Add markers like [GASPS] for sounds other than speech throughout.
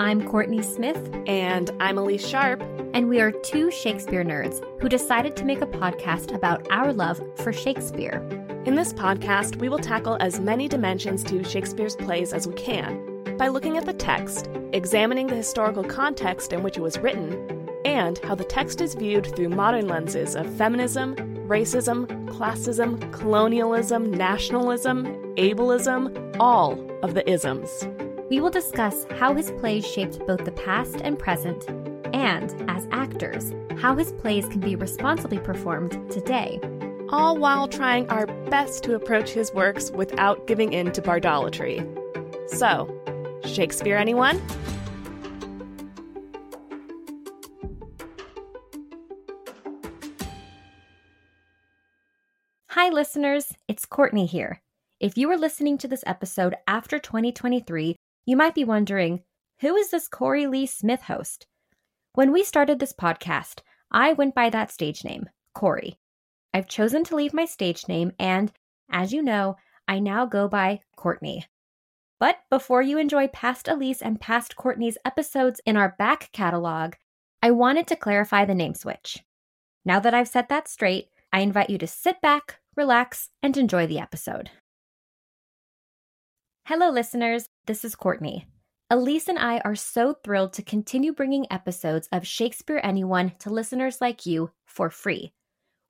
I'm Courtney Smith. And I'm Elise Sharp. And we are two Shakespeare nerds who decided to make a podcast about our love for Shakespeare. In this podcast, we will tackle as many dimensions to Shakespeare's plays as we can by looking at the text, examining the historical context in which it was written, and how the text is viewed through modern lenses of feminism, racism, classism, colonialism, nationalism, ableism, all of the isms. We will discuss how his plays shaped both the past and present, and, as actors, how his plays can be responsibly performed today. All while trying our best to approach his works without giving in to bardolatry. So, Shakespeare, anyone? Hi, listeners. It's Courtney here. If you are listening to this episode after 2023, you might be wondering who is this Corey Lee Smith host? When we started this podcast, I went by that stage name, Corey. I've chosen to leave my stage name, and as you know, I now go by Courtney. But before you enjoy past Elise and past Courtney's episodes in our back catalog, I wanted to clarify the name switch. Now that I've set that straight, I invite you to sit back, relax, and enjoy the episode. Hello, listeners. This is Courtney. Elise and I are so thrilled to continue bringing episodes of Shakespeare Anyone to listeners like you for free.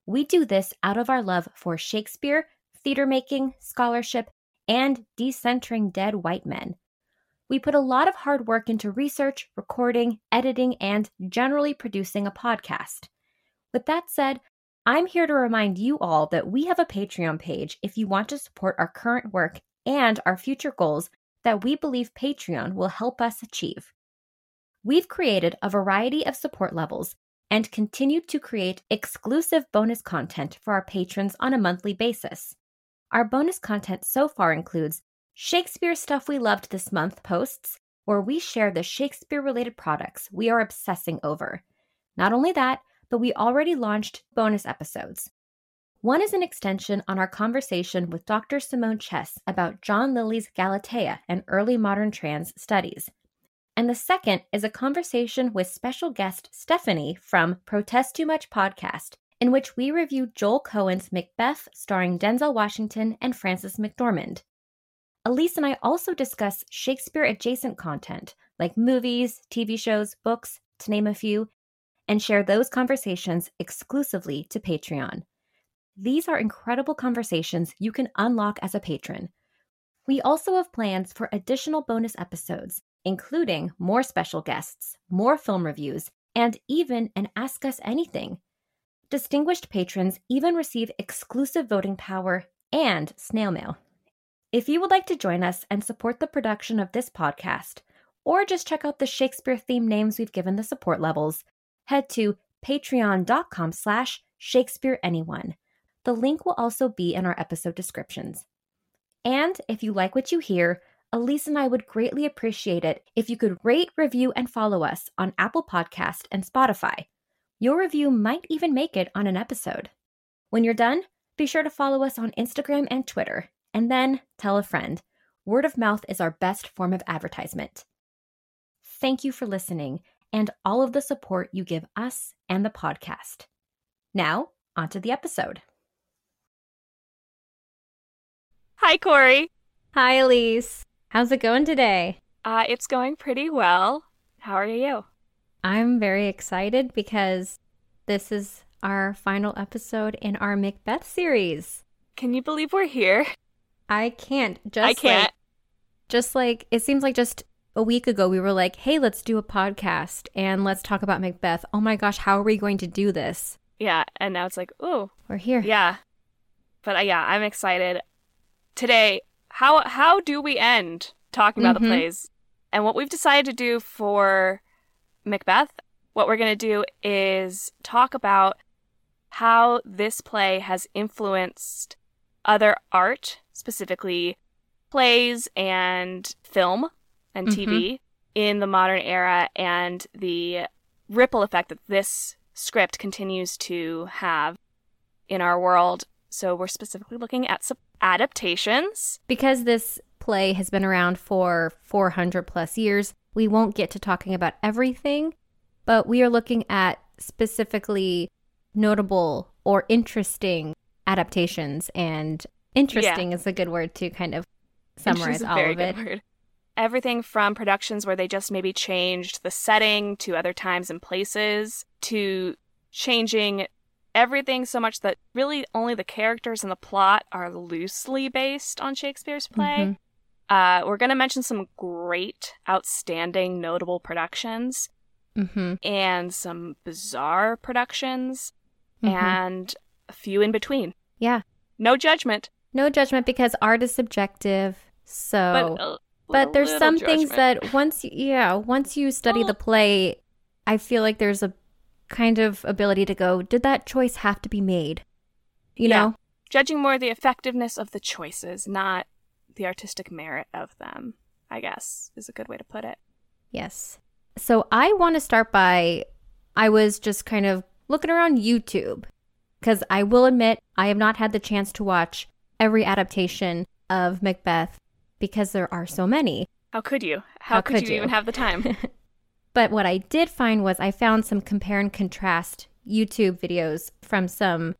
We do this out of our love for Shakespeare, theater making, scholarship, and decentering dead white men. We put a lot of hard work into research, recording, editing, and generally producing a podcast. With that said, I'm here to remind you all that we have a Patreon page if you want to support our current work and our future goals that we believe Patreon will help us achieve. We've created a variety of support levels and continue to create exclusive bonus content for our patrons on a monthly basis. Our bonus content so far includes Shakespeare Stuff We Loved This Month posts, where we share the Shakespeare related products we are obsessing over. Not only that, but we already launched bonus episodes. One is an extension on our conversation with Dr. Simone Chess about John Lyly's Galatea and early modern trans studies. And the second is a conversation with special guest Stephanie from Protest Too Much podcast, in which we review Joel Coen's Macbeth starring Denzel Washington and Frances McDormand. Elise and I also discuss Shakespeare adjacent content like movies, TV shows, books, to name a few, and share those conversations exclusively to Patreon. These are incredible conversations you can unlock as a patron. We also have plans for additional bonus episodes, including more special guests, more film reviews, and even an Ask Us Anything. Distinguished patrons even receive exclusive voting power and snail mail. If you would like to join us and support the production of this podcast, or just check out the Shakespeare themed names we've given the support levels, head to patreon.com slash shakespeareanyone. The link will also be in our episode descriptions. And if you like what you hear, Elise and I would greatly appreciate it if you could rate, review, and follow us on Apple Podcast and Spotify. Your review might even make it on an episode. When you're done, be sure to follow us on Instagram and Twitter, and then tell a friend. Word of mouth is our best form of advertisement. Thank you for listening and all of the support you give us and the podcast. Now, onto the episode. Hi, Corey. Hi, Elise. How's it going today? Uh, it's going pretty well. How are you? I'm very excited because this is our final episode in our Macbeth series. Can you believe we're here? I can't. Just I can't. Like, just like it seems like just a week ago we were like, "Hey, let's do a podcast and let's talk about Macbeth." Oh my gosh, how are we going to do this? Yeah, and now it's like, "Oh, we're here." Yeah. But uh, yeah, I'm excited today how how do we end talking about mm-hmm. the plays and what we've decided to do for macbeth what we're going to do is talk about how this play has influenced other art specifically plays and film and mm-hmm. tv in the modern era and the ripple effect that this script continues to have in our world so we're specifically looking at adaptations. Because this play has been around for 400 plus years, we won't get to talking about everything, but we are looking at specifically notable or interesting adaptations. And interesting yeah. is a good word to kind of summarize all of it. Word. Everything from productions where they just maybe changed the setting to other times and places to changing everything so much that really only the characters and the plot are loosely based on Shakespeare's play. Mm-hmm. Uh, we're going to mention some great, outstanding, notable productions mm-hmm. and some bizarre productions mm-hmm. and a few in between. Yeah. No judgment. No judgment because art is subjective. So, but, uh, but there's some judgment. things that once you, yeah, once you study well, the play, I feel like there's a kind of ability to go, did that choice have to be made? You yeah. know? Judging more the effectiveness of the choices, not the artistic merit of them, I guess, is a good way to put it. Yes. So I want to start by I was just kind of looking around YouTube because I will admit I have not had the chance to watch every adaptation of Macbeth because there are so many. How could you? How, How could, could, you, you even have the time? [LAUGHS] but what I did find was I found some compare and contrast YouTube videos from some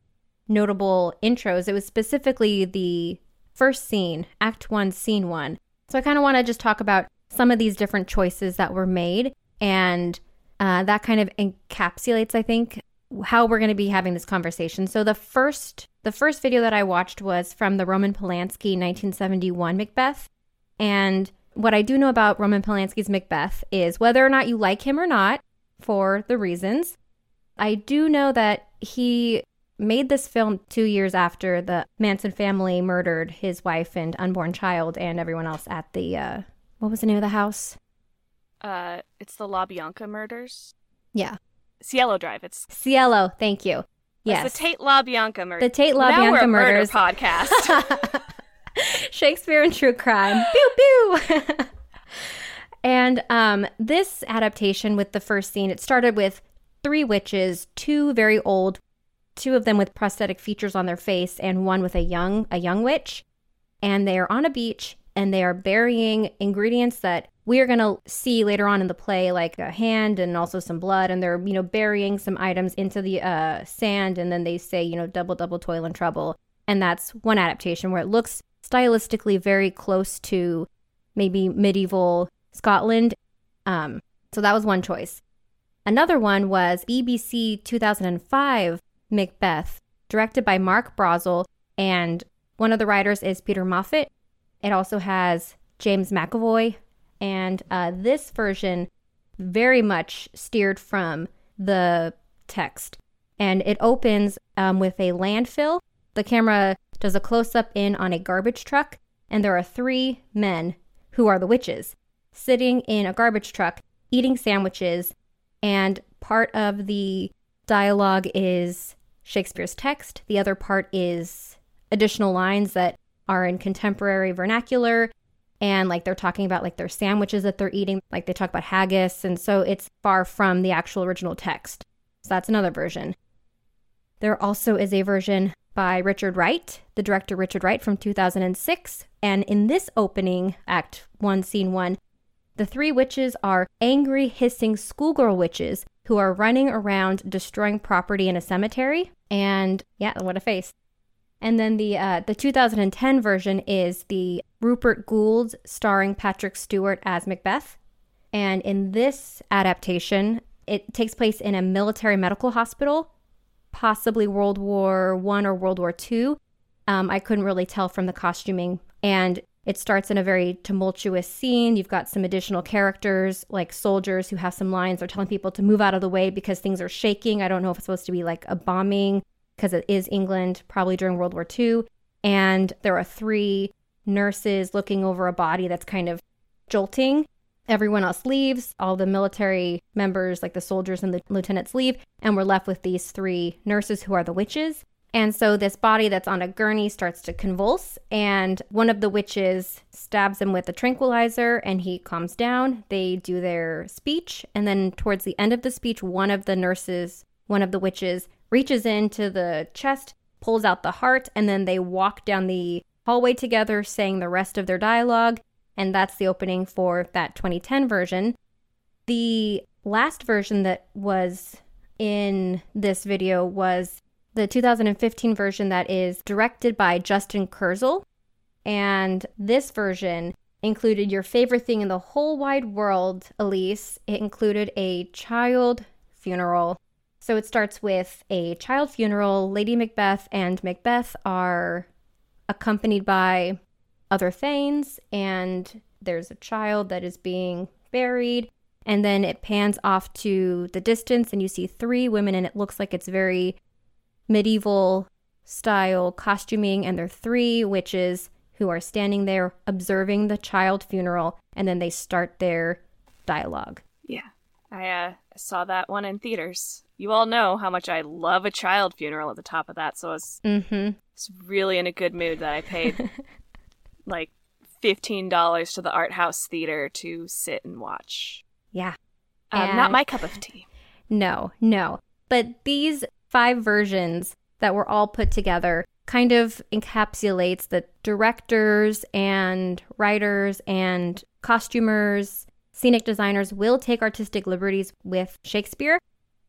notable intros. It was specifically the first scene, Act One, Scene One. So I kind of want to just talk about some of these different choices that were made, and uh, that kind of encapsulates, I think, how we're going to be having this conversation. So the first, the first video that I watched was from the Roman Polanski 1971 Macbeth, and what I do know about Roman Polanski's Macbeth is whether or not you like him or not, for the reasons. I do know that he made this film two years after the Manson family murdered his wife and unborn child and everyone else at the uh, what was the name of the house? Uh, it's the LaBianca murders. Yeah, Cielo Drive. It's Cielo. Thank you. Yes, it's the Tate LaBianca murders. The Tate LaBianca murders murder podcast. [LAUGHS] [LAUGHS] Shakespeare and true crime. pew pew. [LAUGHS] and um, this adaptation with the first scene, it started with three witches, two very old two of them with prosthetic features on their face and one with a young a young witch and they are on a beach and they are burying ingredients that we are going to see later on in the play like a hand and also some blood and they're you know burying some items into the uh, sand and then they say you know double double toil and trouble and that's one adaptation where it looks stylistically very close to maybe medieval scotland um, so that was one choice another one was bbc 2005 Macbeth, directed by Mark Brozel, and one of the writers is Peter Moffat. It also has James McAvoy, and uh, this version very much steered from the text. And it opens um, with a landfill. The camera does a close up in on a garbage truck, and there are three men who are the witches sitting in a garbage truck eating sandwiches. And part of the dialogue is Shakespeare's text. The other part is additional lines that are in contemporary vernacular and like they're talking about like their sandwiches that they're eating like they talk about haggis and so it's far from the actual original text so that's another version there also is a version by richard wright the director richard wright from 2006 and in this opening act 1 scene 1 the three witches are angry hissing schoolgirl witches who are running around destroying property in a cemetery and yeah, what a face. And then the uh, the 2010 version is the Rupert Goold starring Patrick Stewart as Macbeth. And in this adaptation, it takes place in a military medical hospital, possibly World War One or World War Two. Um, I couldn't really tell from the costuming. And it starts in a very tumultuous scene. You've got some additional characters, like soldiers who have some lines. They're telling people to move out of the way because things are shaking. I don't know if it's supposed to be like a bombing because it is England, probably during World War II. And there are three nurses looking over a body that's kind of jolting. Everyone else leaves. All the military members, like the soldiers and the lieutenants, leave. And we're left with these three nurses who are the witches. And so this body that's on a gurney starts to convulse, and one of the witches stabs him with a tranquilizer, and he calms down. They do their speech, and then towards the end of the speech, one of the nurses, one of the witches, reaches into the chest, pulls out the heart, and then they walk down the hallway together, saying the rest of their dialogue. And that's the opening for that 2010 version. The last version that was in this video was the 2015 version that is directed by Justin Kurzel. And this version included your favorite thing in the whole wide world, Elise. It included a child funeral. So it starts with a child funeral. Lady Macbeth and Macbeth are accompanied by other Thanes, and there's a child that is being buried. And then it pans off to the distance, and you see three women, and it looks like it's very medieval style costuming. And there are three witches who are standing there observing the child funeral, and then they start their dialogue. Yeah. I uh, saw that one in theaters. You all know how much I love a child funeral at the top of that, so I was, Mm-hmm. was really in a good mood that I paid [LAUGHS] like $15 to the art house theater to sit and watch. Yeah. Um, not my cup of tea. No, no. But these five versions that were all put together kind of encapsulates the directors and writers and costumers, scenic designers will take artistic liberties with Shakespeare.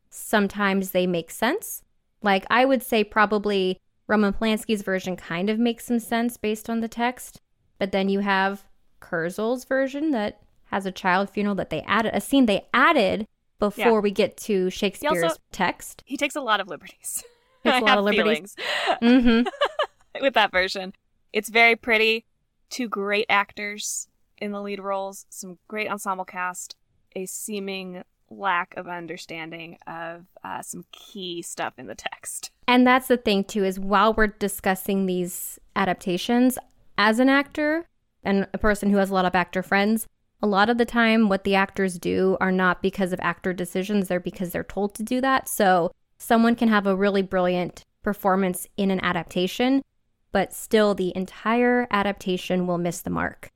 Sometimes they make sense. Like I would say probably Roman Polanski's version kind of makes some sense based on the text, but then you have Kurzel's version that has a child funeral that they added a scene they added before Yeah. we get to Shakespeare's text. He takes a lot of liberties. Takes [LAUGHS] a lot of liberties. Mm-hmm. [LAUGHS] with that version. It's very pretty. Two great actors in the lead roles, some great ensemble cast, a seeming lack of understanding of uh, some key stuff in the text. And that's the thing too is while we're discussing these adaptations, as an actor and a person who has a lot of actor friends, a lot of the time what the actors do are not because of actor decisions, they're because they're told to do that. So someone can have a really brilliant performance in an adaptation, but still the entire adaptation will miss the mark.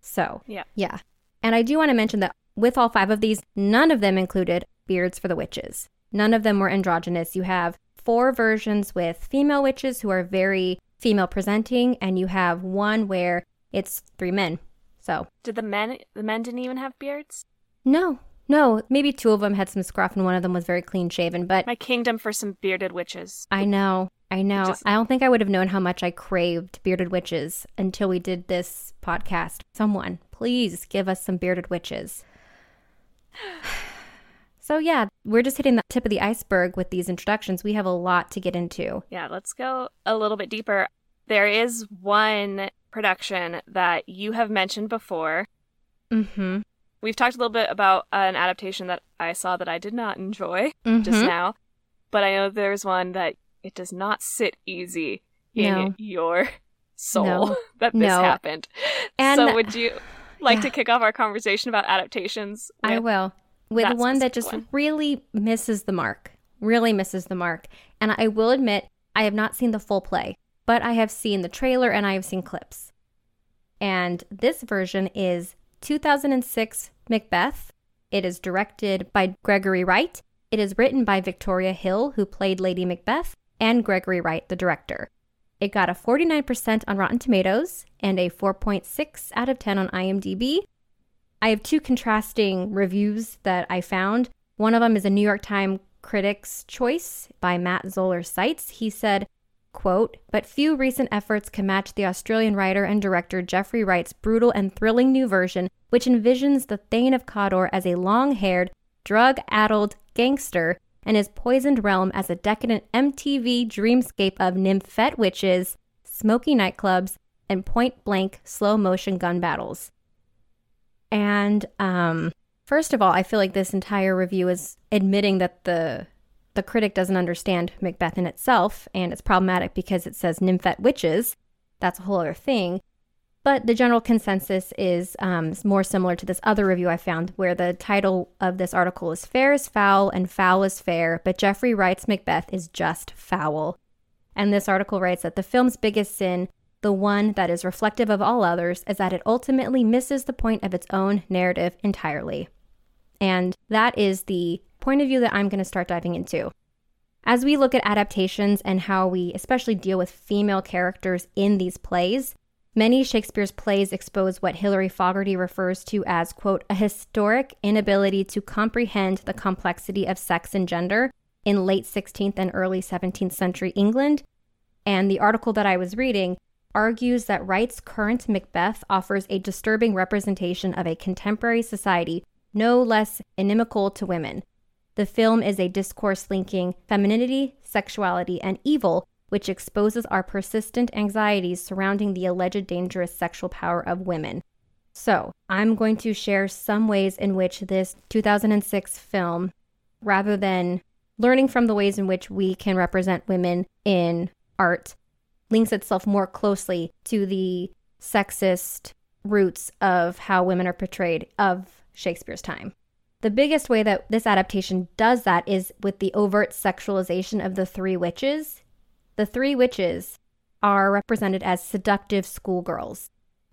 So, Yeah. yeah. And I do want to mention that with all five of these, none of them included beards for the witches. None of them were androgynous. You have four versions with female witches who are very female presenting, and you have one where it's three men. So, Did the men the men didn't even have beards? no, no, maybe two of them had some scruff and one of them was very clean shaven, but My kingdom for some bearded witches. I know, I know. Just- I don't think I would have known how much I craved bearded witches until we did this podcast. Someone, please give us some bearded witches. So, yeah, we're just hitting the tip of the iceberg with these introductions. We have a lot to get into. Yeah, let's go a little bit deeper. There is one production that you have mentioned before. Mm-hmm. We've talked a little bit about an adaptation that I saw that I did not enjoy just Mhm. now, but I know there's one that it does not sit easy in No. your soul No. [LAUGHS] that this No. happened. And- so, would you like [SIGHS] Yeah. to kick off our conversation about adaptations? I will. With that one that just one. really misses the mark. Really misses the mark. And I will admit, I have not seen the full play, but I have seen the trailer and I have seen clips. And this version is 2006 Macbeth. It is directed by Gregory Wright. It is written by Victoria Hill, who played Lady Macbeth, and Gregory Wright, the director. It got a 49% on Rotten Tomatoes and a 4.6 out of 10 on IMDb. I have two contrasting reviews that I found. One of them is a New York Times Critics' Choice by Matt Zoller Seitz. He said, quote, but few recent efforts can match the Australian writer and director Geoffrey Wright's brutal and thrilling new version, which envisions the Thane of Cawdor as a long-haired, drug-addled gangster and his poisoned realm as a decadent MTV dreamscape of nymphette witches, smoky nightclubs, and point-blank slow-motion gun battles. And um, first of all, I feel like this entire review is admitting that the the critic doesn't understand Macbeth in itself, and it's problematic because it says nymphette witches. That's a whole other thing. But the general consensus is um, more similar to this other review I found, where the title of this article is Fair is Foul and Foul is Fair, but Geoffrey Wright's Macbeth is just foul. And this article writes that the film's biggest sin the one that is reflective of all others is that it ultimately misses the point of its own narrative entirely. And that is the point of view that I'm going to start diving into. As we look at adaptations and how we especially deal with female characters in these plays, Many Shakespeare's plays expose what Hilary Fogarty refers to as, quote, a historic inability to comprehend the complexity of sex and gender in late 16th and early 17th century England. And the article that I was reading argues that Wright's current Macbeth offers a disturbing representation of a contemporary society no less inimical to women. The film is a discourse linking femininity, sexuality, and evil, which exposes our persistent anxieties surrounding the alleged dangerous sexual power of women. So, I'm going to share some ways in which this 2006 film, rather than learning from the ways in which we can represent women in art, links itself more closely to the sexist roots of how women are portrayed of Shakespeare's time. The biggest way that this adaptation does that is with the overt sexualization of the three witches. The three witches are represented as seductive schoolgirls.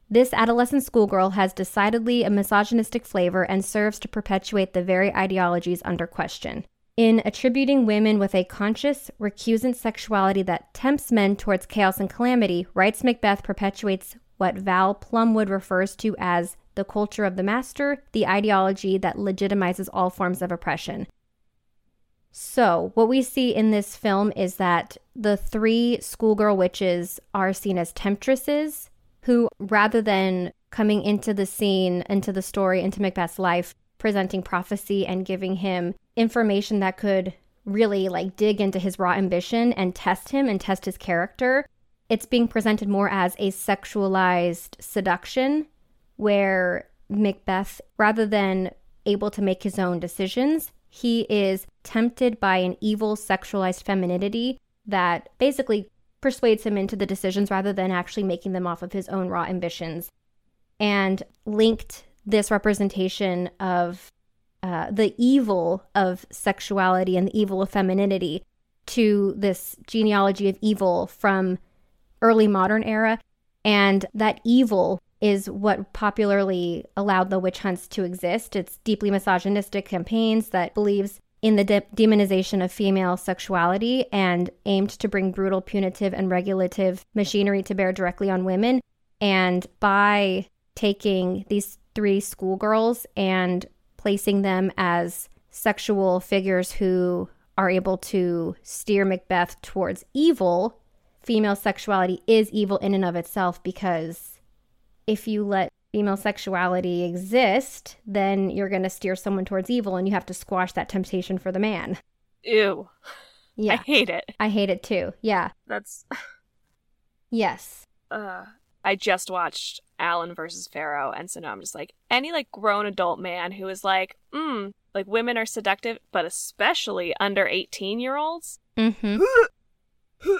This adolescent schoolgirl has decidedly a misogynistic flavor and serves to perpetuate the very ideologies under question. In attributing women with a conscious, recusant sexuality that tempts men towards chaos and calamity, Wright's Macbeth perpetuates what Val Plumwood refers to as the culture of the master, the ideology that legitimizes all forms of oppression. So, what we see in this film is that the three schoolgirl witches are seen as temptresses who, rather than coming into the scene, into the story, into Macbeth's life, presenting prophecy and giving him information that could really like dig into his raw ambition and test him and test his character, it's being presented more as a sexualized seduction where Macbeth, rather than able to make his own decisions, he is tempted by an evil sexualized femininity that basically persuades him into the decisions rather than actually making them off of his own raw ambitions. And linked this representation of uh, the evil of sexuality and the evil of femininity to this genealogy of evil from early modern era. And that evil is what popularly allowed the witch hunts to exist. It's deeply misogynistic campaigns that believes in the de- demonization of female sexuality and aimed to bring brutal punitive and regulative machinery to bear directly on women. And by taking these three schoolgirls and placing them as sexual figures who are able to steer Macbeth towards evil, female sexuality is evil in and of itself because if you let female sexuality exist, then you're going to steer someone towards evil and you have to squash that temptation for the man. Ew. [LAUGHS] Yeah. I hate it. I hate it too. Yeah. That's. [LAUGHS] yes. Uh, I just watched Allen versus Farrow, and so now I'm just like, any like grown adult man who is like, mm, like women are seductive, but especially under 18 year olds. Mm-hmm. [GASPS]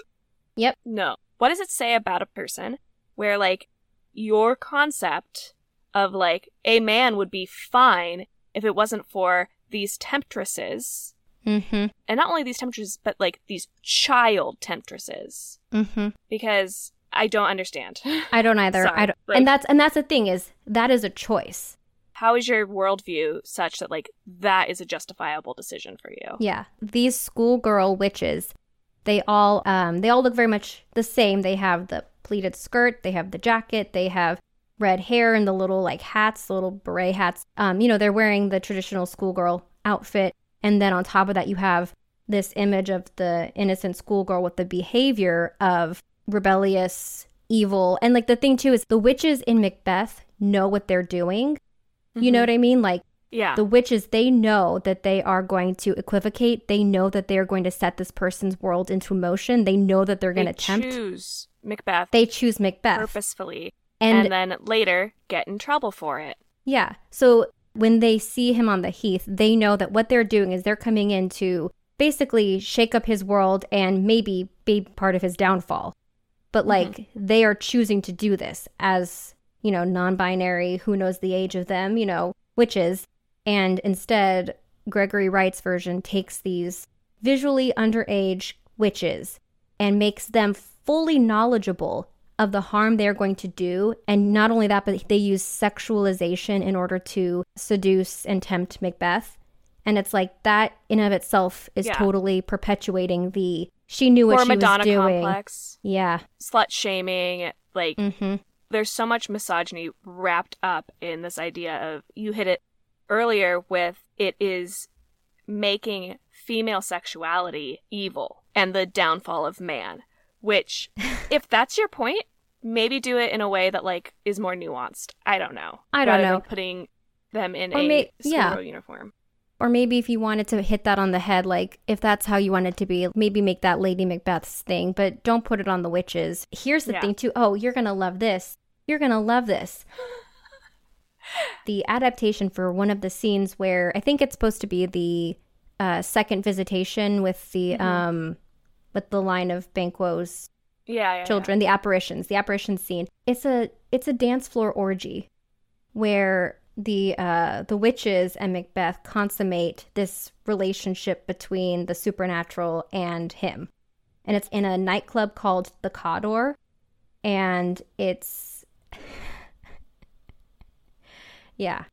yep. No. What does it say about a person where like your concept of like a man would be fine if it wasn't for these temptresses. Mm-hmm. And not only these temptresses, but like these child temptresses. Mm-hmm. Because I don't understand. [LAUGHS] I don't either. Sorry, I don't, like, and that's and that's the thing is that is a choice. How is your worldview such that like that is a justifiable decision for you? Yeah, these schoolgirl witches, they all um they all look very much the same. They have the pleated skirt, they have the jacket, they have red hair and the little like hats, the little beret hats. Um, you know, they're wearing the traditional schoolgirl outfit. And then on top of that, you have this image of the innocent schoolgirl with the behavior of rebellious, evil. And like the thing too is the witches in Macbeth know what they're doing. Mm-hmm. You know mm-hmm. what I mean? Like yeah. The witches, they know that they are going to equivocate. They know that they are going to set this person's world into motion. They know that they're going to tempt. choose Macbeth. They choose Macbeth purposefully, and, and then later get in trouble for it. Yeah. So when they see him on the heath, they know that what they're doing is they're coming in to basically shake up his world and maybe be part of his downfall. But mm-hmm. like mm-hmm. they are choosing to do this as, you know, non binary, who knows the age of them, you know, witches. And instead, Gregory Wright's version takes these visually underage witches and makes them fully knowledgeable of the harm they're going to do. And not only that, but they use sexualization in order to seduce and tempt Macbeth. And it's like that in of itself is yeah. totally perpetuating the she knew what or she Madonna was doing. complex. Yeah. Slut shaming, like mm-hmm. there's so much misogyny wrapped up in this idea of you hit it earlier with it is making female sexuality evil and the downfall of man which [LAUGHS] if that's your point maybe do it in a way that like is more nuanced i don't know I don't rather know. than putting them in Or a may- yeah. uniform Or maybe if you wanted to hit that on the head, like if that's how you want it to be, maybe make that Lady Macbeth's thing, but don't put it on the witches. Here's the Yeah. thing, too. Oh, you're going to love this. You're going to love this. [LAUGHS] the adaptation for one of the scenes where I think it's supposed to be the uh, second visitation with the Mhm. um with the line of Banquo's yeah, yeah children, the apparitions, the apparition scene. It's a it's a dance floor orgy where the uh the witches and Macbeth consummate this relationship between the supernatural and him. And it's in a nightclub called the Cawdor and it's [LAUGHS] yeah.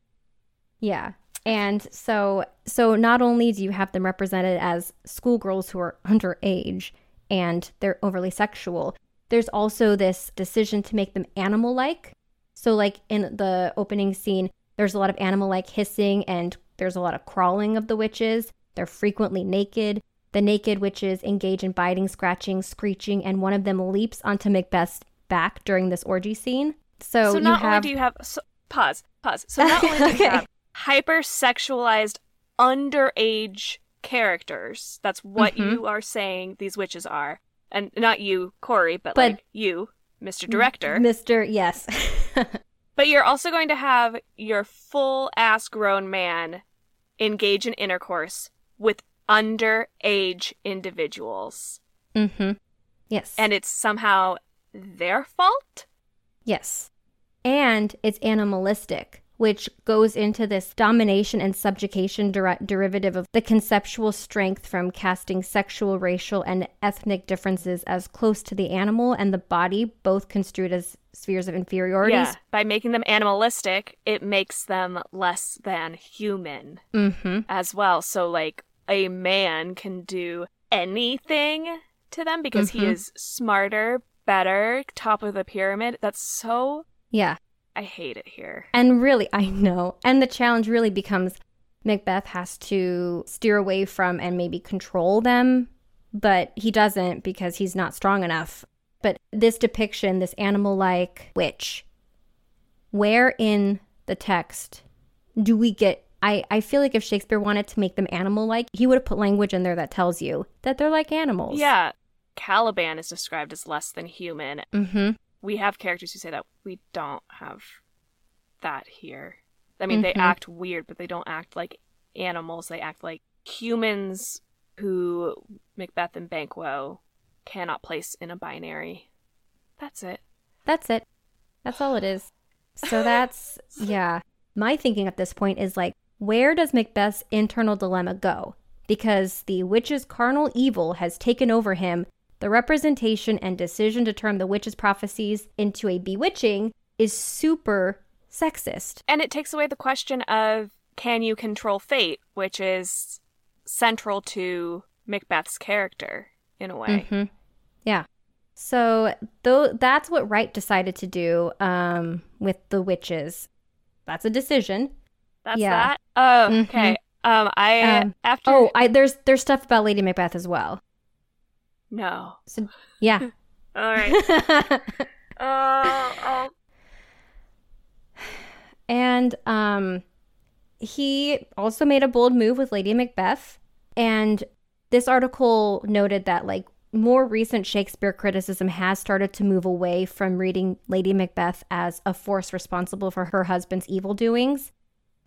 Yeah. And so so not only do you have them represented as schoolgirls who are underage and they're overly sexual, there's also this decision to make them animal like. So like in the opening scene, there's a lot of animal like hissing and there's a lot of crawling of the witches. They're frequently naked. The naked witches engage in biting, scratching, screeching, and one of them leaps onto Macbeth's back during this orgy scene. So, so you not have only do you have so, pause pause so [LAUGHS] not only do Okay. you have hyper sexualized underage characters that's what Mhm. you are saying these witches are and not you corey but, But- like you mr director Mr. Yes. [LAUGHS] but you're also going to have your full ass grown man engage in intercourse with underage individuals mm-hmm. Yes. and it's somehow their fault Yes. And it's animalistic, which goes into this domination and subjugation deri- derivative of the conceptual strength from casting sexual, racial, and ethnic differences as close to the animal and the body, both construed as spheres of inferiority. Yeah, by making them animalistic, it makes them less than human Mm-hmm. as well. So, like, a man can do anything to them because he Mhm. is smarter, better, top of the pyramid. That's so. Yeah. I hate it here. And really, I know. And the challenge really becomes Macbeth has to steer away from and maybe control them, but he doesn't because he's not strong enough. But this depiction, this animal like witch, where in the text do we get? I, I feel like if Shakespeare wanted to make them animal like, he would have put language in there that tells you that they're like animals. Yeah. Caliban is described as less than human. Mm-hmm. We have characters who say that. We don't have that here. I mean, they Mhm. act weird, but they don't act like animals. They act like humans who Macbeth and Banquo cannot place in a binary. That's it. That's it. That's all it is. So [LAUGHS] that's, yeah. My thinking at this point is like, where does Macbeth's internal dilemma go? Because the witch's carnal evil has taken over him. The representation and decision to turn the witch's prophecies into a bewitching is super sexist. And it takes away the question of can you control fate, which is central to Macbeth's character in a way. hmm Yeah. So though that's what Wright decided to do um, with the witches. That's a decision. That's Yeah. that. Oh, Mhm. okay. Um, I Um, after Oh, I, there's there's stuff about Lady Macbeth as well. No. So yeah. [LAUGHS] All right. Oh, [LAUGHS] oh. and um he also made a bold move with Lady Macbeth and this article noted that like more recent Shakespeare criticism has started to move away from reading Lady Macbeth as a force responsible for her husband's evil doings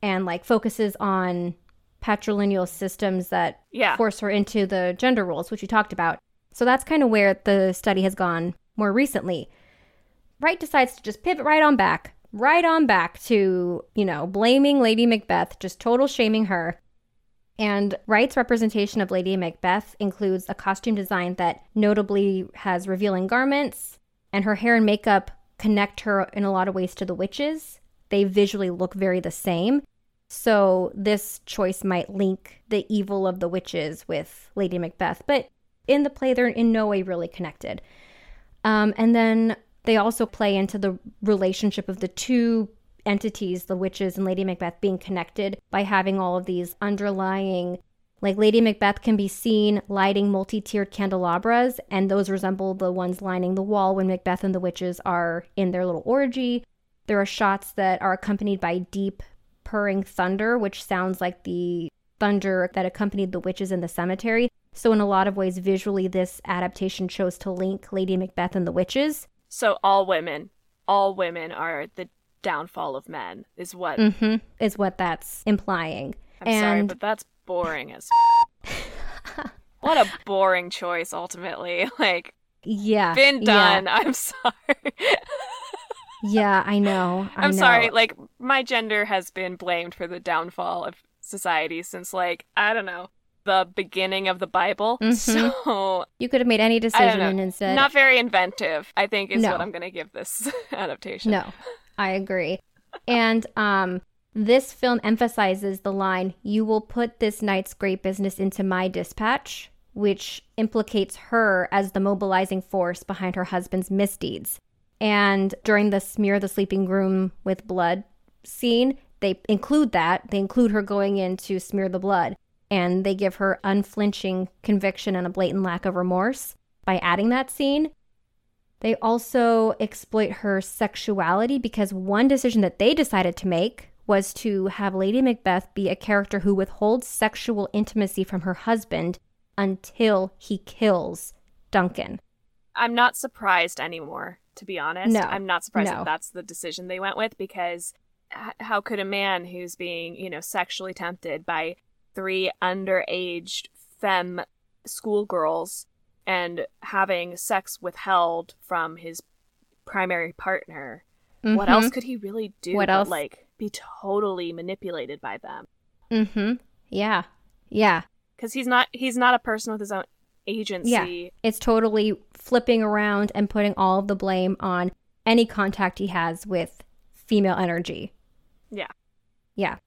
and like focuses on patrilineal systems that Yeah. force her into the gender roles, which you talked about. So that's kind of where the study has gone more recently. Wright decides to just pivot right on back, right on back to, you know, blaming Lady Macbeth, just total shaming her. And Wright's representation of Lady Macbeth includes a costume design that notably has revealing garments, and her hair and makeup connect her in a lot of ways to the witches. They visually look very the same. So this choice might link the evil of the witches with Lady Macbeth, but in the play, they're in no way really connected. Um, and then they also play into the relationship of the two entities, the witches and Lady Macbeth, being connected by having all of these underlying like Lady Macbeth can be seen lighting multi tiered candelabras, and those resemble the ones lining the wall when Macbeth and the witches are in their little orgy. There are shots that are accompanied by deep purring thunder, which sounds like the thunder that accompanied the witches in the cemetery. So, in a lot of ways, visually, this adaptation chose to link Lady Macbeth and the witches. So, all women, all women are the downfall of men, is what mm-hmm, is what that's implying. I'm and sorry, but that's boring as. [LAUGHS] what a boring choice, ultimately. [LAUGHS] Like, yeah, been done. Yeah. [LAUGHS] I'm sorry. yeah, I know. I am sorry. Like, my gender has been blamed for the downfall of society since, like, I don't know, the beginning of the Bible. [LAUGHS] Mm-hmm. So you could have made any decision and instead not very inventive. I think is no. what I'm going to give this [LAUGHS] adaptation. No, I agree. and um, this film emphasizes the line, You will put this night's great business into my dispatch, which implicates her as the mobilizing force behind her husband's misdeeds. And during the smear the sleeping groom with blood scene, they include that. They include her going in to smear the blood. And they give her unflinching conviction and a blatant lack of remorse by adding that scene. They also exploit her sexuality because one decision that they decided to make was to have Lady Macbeth be a character who withholds sexual intimacy from her husband until he kills Duncan. I'm not surprised anymore, to be honest. No, I'm not surprised no. that that's the decision they went with because how could a man who's being, you know, sexually tempted by three underage femme schoolgirls and having sex withheld from his primary partner, mm-hmm. what else could he really do? What else? Like be totally manipulated by them. Mm-hmm. Yeah. Yeah. Because he's not he's not a person with his own agency. Yeah. It's totally flipping around and putting all of the blame on any contact he has with female energy. Yeah. Yeah.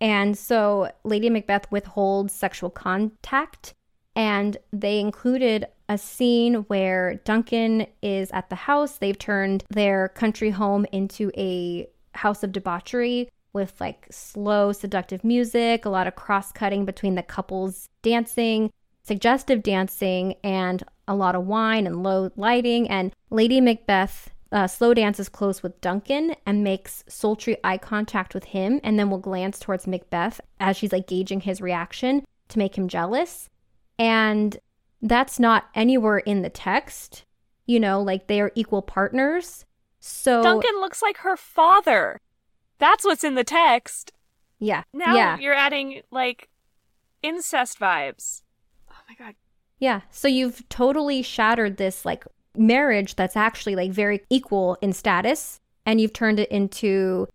And so Lady Macbeth withholds sexual contact, and they included a scene where Duncan is at the house. They've turned their country home into a house of debauchery with like slow, seductive music, a lot of cross cutting between the couples dancing, suggestive dancing, and a lot of wine and low lighting. And Lady Macbeth uh, slow dances close with Duncan and makes sultry eye contact with him, and then will glance towards Macbeth as she's like gauging his reaction to make him jealous. And that's not anywhere in the text. You know, like they are equal partners. So Duncan looks like her father. That's what's in the text. Yeah. Now yeah. you're adding like incest vibes. Oh my god. Yeah. So you've totally shattered this like marriage that's actually like very equal in status and you've turned it into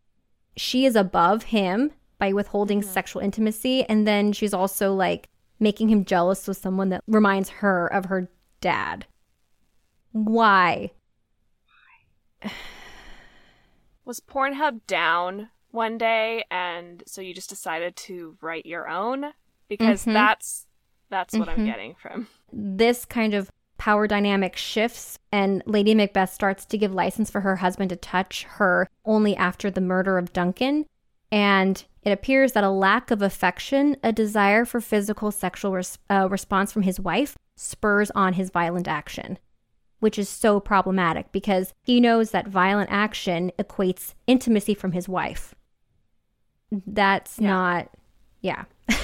she is above him by withholding mm-hmm. sexual intimacy and then she's also like making him jealous with someone that reminds her of her dad. Why? [SIGHS] was Pornhub down one day and so you just decided to write your own? Because mm-hmm. that's that's what mm-hmm. I'm getting from. This kind of power dynamic shifts and Lady Macbeth starts to give license for her husband to touch her only after the murder of Duncan. And it appears that a lack of affection, a desire for physical sexual res- uh, response from his wife, spurs on his violent action which is so problematic because he knows that violent action equates intimacy from his wife. That's yeah. not, yeah. [LAUGHS]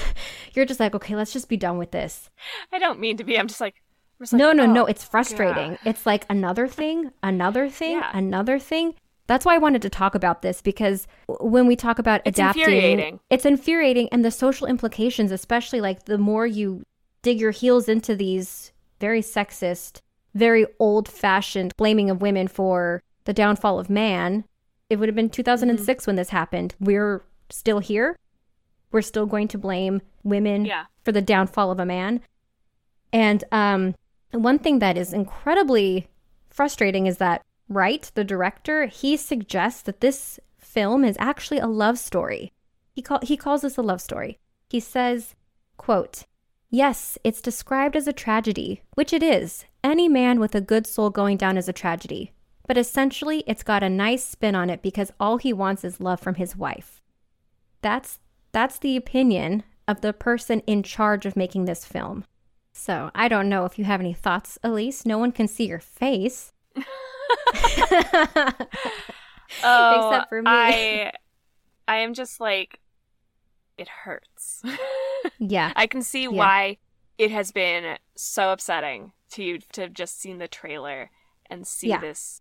You're just like, okay, let's just be done with this. I don't mean to be. I'm just like, like no, no, oh, no. It's frustrating. It's like another thing, another thing, yeah. another thing. That's why I wanted to talk about this because when we talk about it's adapting, infuriating. it's infuriating, and the social implications, especially like the more you dig your heels into these very sexist very old fashioned blaming of women for the downfall of man. It would have been 2006 mm-hmm. when this happened. We're still here. We're still going to blame women yeah. for the downfall of a man. And um, one thing that is incredibly frustrating is that Wright, the director, he suggests that this film is actually a love story. He call he calls this a love story. He says, quote, Yes, it's described as a tragedy, which it is. Any man with a good soul going down is a tragedy. but essentially it's got a nice spin on it because all he wants is love from his wife. That's that's the opinion of the person in charge of making this film. So, I don't know if you have any thoughts, Elise. No one can see your face. [LAUGHS] [LAUGHS] oh, Except for me. I, [LAUGHS] I am just like, it hurts. yeah. I can see why it has been so upsetting to you to have just seen the trailer and see Yeah. this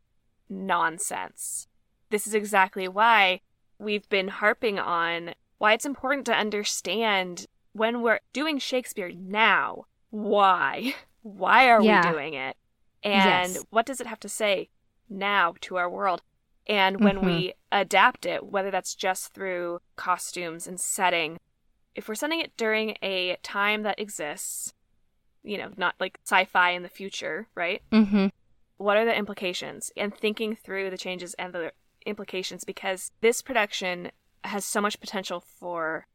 nonsense. This is exactly why we've been harping on why it's important to understand when we're doing Shakespeare now, why? [LAUGHS] Why are Yeah. we doing it? And Yes. what does it have to say now to our world? And when Mm-hmm. we adapt it, whether that's just through costumes and setting, if we're setting it during a time that exists, you know, not like sci fi in the future, right? Mm-hmm. What are the implications? And thinking through the changes and the implications because this production has so much potential for.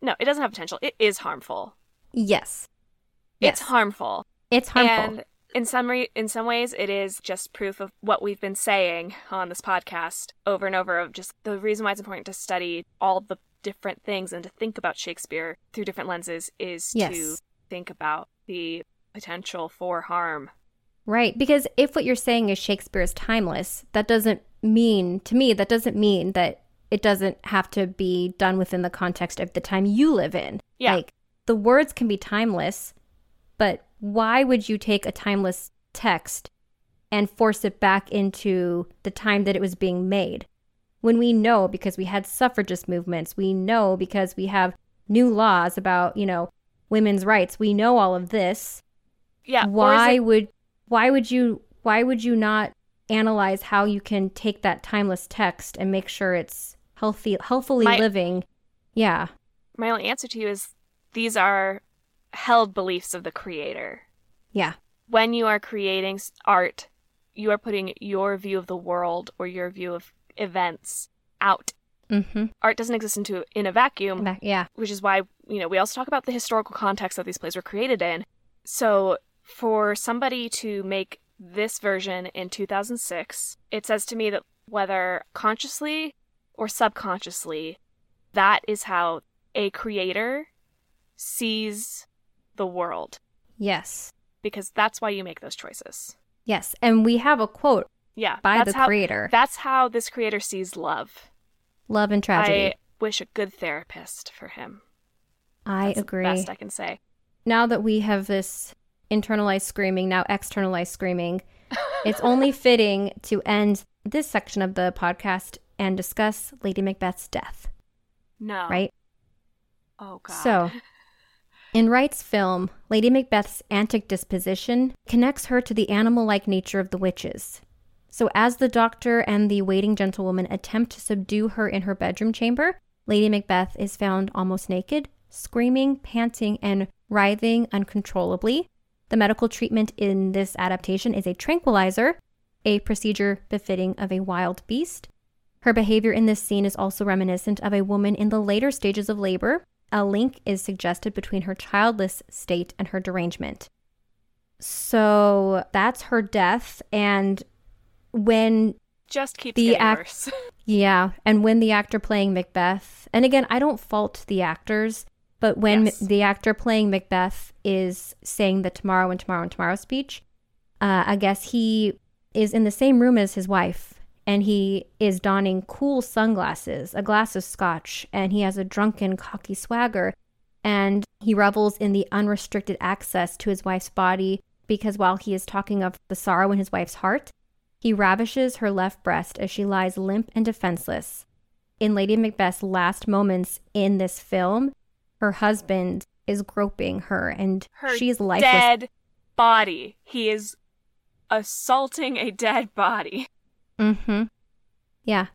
No, it doesn't have potential. It is harmful. Yes. It's harmful. It's harmful. And in some re- in some ways, it is just proof of what we've been saying on this podcast over and over of just the reason why it's important to study all the different things and to think about Shakespeare through different lenses is to think about the potential for harm. Right. Because if what you're saying is Shakespeare is timeless, that doesn't mean, to me, that doesn't mean that it doesn't have to be done within the context of the time you live in. Yeah. Like, the words can be timeless, but why would you take a timeless text and force it back into the time that it was being made? When we know because we had suffragist movements, we know because we have new laws about, you know, women's rights, we know all of this Yeah. why it- would why would you why would you not analyze how you can take that timeless text and make sure it's healthy healthfully My- living yeah my only answer to you is these are held beliefs of the creator. yeah when you are creating art, you are putting your view of the world or your view of events out. mm-hmm Art doesn't exist into in a vacuum, yeah which is why you know we also talk about the historical context that these plays were created in. So for somebody to make this version in 2006, it says to me that whether consciously or subconsciously, that is how a creator sees the world yes because that's why you make those choices. yes and we have a quote Yeah, by the how, creator That's how this creator sees love. love and tragedy I wish a good therapist for him. i, That's agree The best I can say. now that we have this internalized screaming now externalized screaming [LAUGHS] it's only fitting to end this section of the podcast and discuss lady macbeth's death No. right Oh God. So, [LAUGHS] in Wright's film, Lady Macbeth's antic disposition connects her to the animal like nature of the witches. So, as the doctor and the waiting gentlewoman attempt to subdue her in her bedroom chamber, Lady Macbeth is found almost naked, screaming, panting, and writhing uncontrollably. The medical treatment in this adaptation is a tranquilizer, a procedure befitting of a wild beast. Her behavior in this scene is also reminiscent of a woman in the later stages of labor. A link is suggested between her childless state and her derangement. So that's her death. And when just keeps the getting act- worse. [LAUGHS] yeah, and when the actor playing Macbeth, and again, I don't fault the actors, but when Yes. the actor playing Macbeth is saying the tomorrow and tomorrow and tomorrow speech, uh, I guess he is in the same room as his wife, and he is donning cool sunglasses, a glass of scotch, and he has a drunken, cocky swagger, and he revels in the unrestricted access to his wife's body because while he is talking of the sorrow in his wife's heart, he ravishes her left breast as she lies limp and defenseless. In Lady Macbeth's last moments in this film, her husband is groping her and Her she's lifeless. dead body. He is assaulting a dead body. Mm-hmm. Yeah.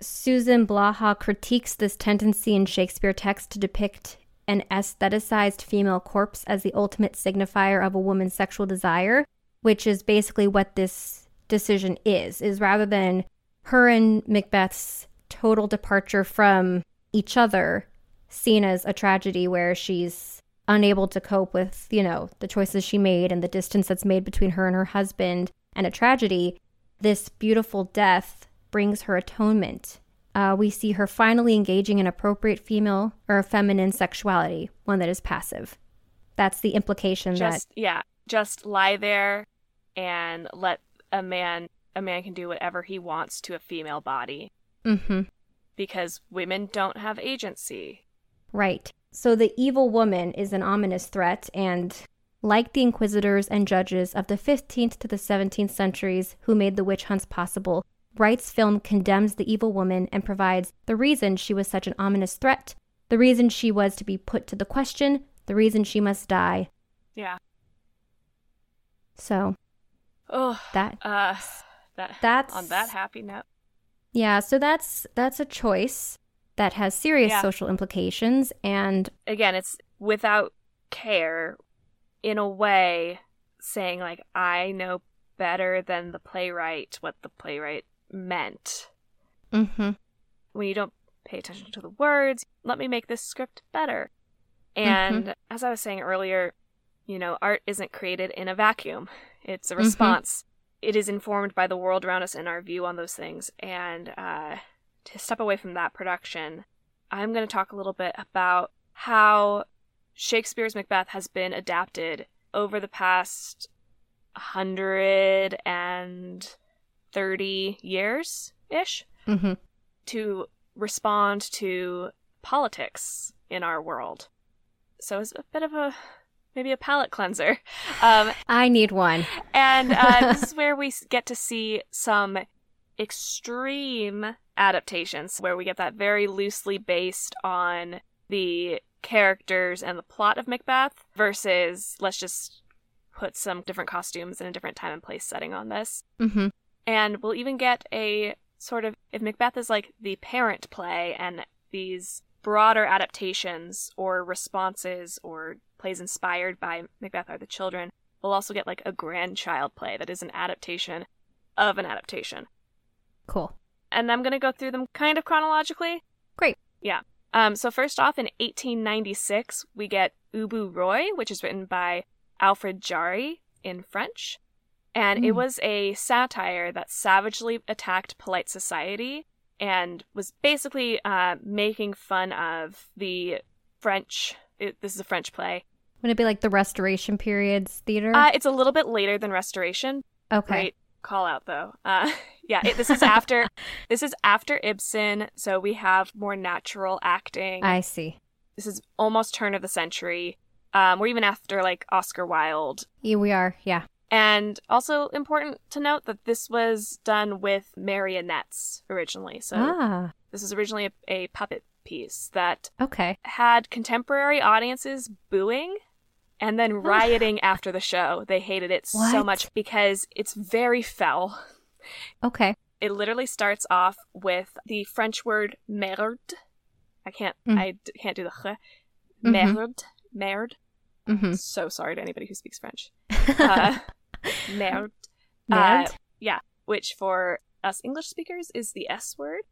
Susan Blaha critiques this tendency in Shakespeare texts to depict an aestheticized female corpse as the ultimate signifier of a woman's sexual desire, which is basically what this decision is, is rather than her and Macbeth's total departure from each other seen as a tragedy where she's unable to cope with, you know, the choices she made and the distance that's made between her and her husband and a tragedy this beautiful death brings her atonement. Uh, we see her finally engaging in appropriate female or feminine sexuality, one that is passive. That's the implication Just that yeah, just lie there and let a man a man can do whatever he wants to a female body Mm hmm because women don't have agency. Right. So the evil woman is an ominous threat, and like the inquisitors and judges of the 15th to the 17th centuries who made the witch hunts possible, Wright's film condemns the evil woman and provides the reason she was such an ominous threat, the reason she was to be put to the question, the reason she must die. Yeah. So Oh, that uh that that's on that happy note. yeah, so that's that's a choice that has serious Yeah. social implications and Again, it's without care in a way saying like I know better than the playwright what the playwright meant. Mm-hmm. when you don't pay attention to the words, let me make this script better. And as I was saying earlier, you know, art isn't created in a vacuum. It's a Mhm. response. It is informed by the world around us and our view on those things. And uh, to step away from that production, I'm going to talk a little bit about how Shakespeare's Macbeth has been adapted over the past 130 years ish mhm to respond to politics in our world. So it's a bit of a maybe a palate cleanser. Um, I need one. and uh, [LAUGHS] this is where we get to see some extreme adaptations where we get that very loosely based on the characters and the plot of Macbeth versus let's just put some different costumes in a different time and place setting on this. Mm-hmm. And we'll even get a sort of if Macbeth is like the parent play and these broader adaptations or responses or plays inspired by Macbeth are the children, we'll also get like a grandchild play that is an adaptation of an adaptation. cool. And I'm going to go through them kind of chronologically. Great. Yeah. Um, so first off, in 1896, we get Ubu Roi, which is written by Alfred Jarry in French. And it Mm. was a satire that savagely attacked polite society and was basically uh, making fun of the French. It, this is a French play. Would it be like the Restoration periods theater? Uh, it's a little bit later than Restoration. okay. Great call out though. Uh, [LAUGHS] yeah, it, this is after [LAUGHS] this is after Ibsen, so we have more natural acting. I see. this is almost turn of the century. Um, we're even after like Oscar Wilde. Yeah, we are. Yeah. And also important to note that this was done with marionettes originally. So ah. this is originally a, a puppet piece that Okay. had contemporary audiences booing and then rioting after the show. They hated it so much because it's very foul. Okay. It literally starts off with the French word merde. I can't Mm. I d- can't do the ch. Mhm. Merde. Merde. Mm-hmm. So sorry to anybody who speaks French. [LAUGHS] Uh, merde. uh, Nerd? Which for us English speakers is the S word.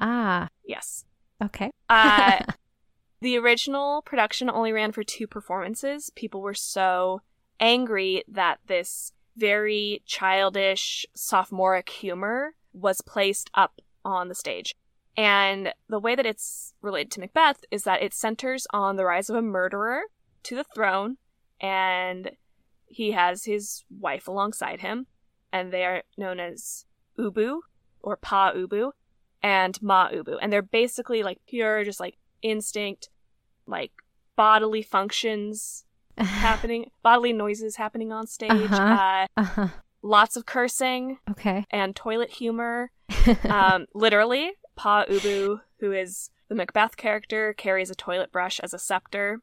ah. Yes. Okay. Uh, [LAUGHS] the original production only ran for two performances. People were so angry that this very childish sophomoric humor was placed up on the stage. And the way that it's related to Macbeth is that it centers on the rise of a murderer to the throne, and he has his wife alongside him, and they are known as Ubu or Pa Ubu and Ma Ubu. And they're basically like pure, just like instinct, like bodily functions [LAUGHS] happening, bodily noises happening on stage, Uh-huh. uh, uh-huh. lots of cursing Okay. and toilet humor. [LAUGHS] Um, literally, Pa Ubu, who is the Macbeth character, carries a toilet brush as a scepter.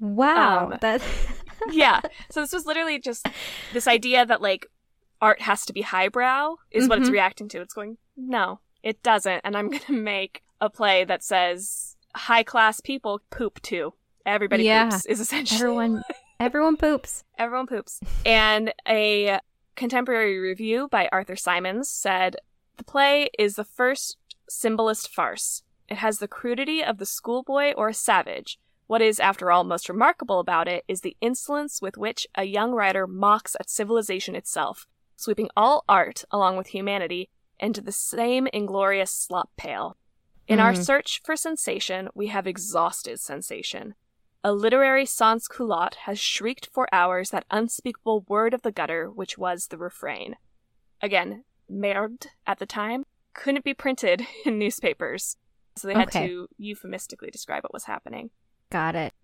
wow. um, that. [LAUGHS] yeah. So this was literally just this idea that like art has to be highbrow is what it's Mhm. reacting to. It's going, no, it doesn't. And I'm going to make a play that says high class people poop too. Everybody Yeah. poops is essentially everyone. [LAUGHS] Everyone poops. everyone poops. And a contemporary review by Arthur Symons said the play is the first symbolist farce. It has the crudity of the schoolboy or a savage. What is, after all, most remarkable about it is the insolence with which a young writer mocks at civilization itself. sweeping all art along with humanity into the same inglorious slop pail. In our Mhm. search for sensation, we have exhausted sensation. A literary sans culotte has shrieked for hours that unspeakable word of the gutter which was the refrain. Again, merde at the time couldn't be printed [LAUGHS] in newspapers, so they had Okay. to euphemistically describe what was happening. Got it.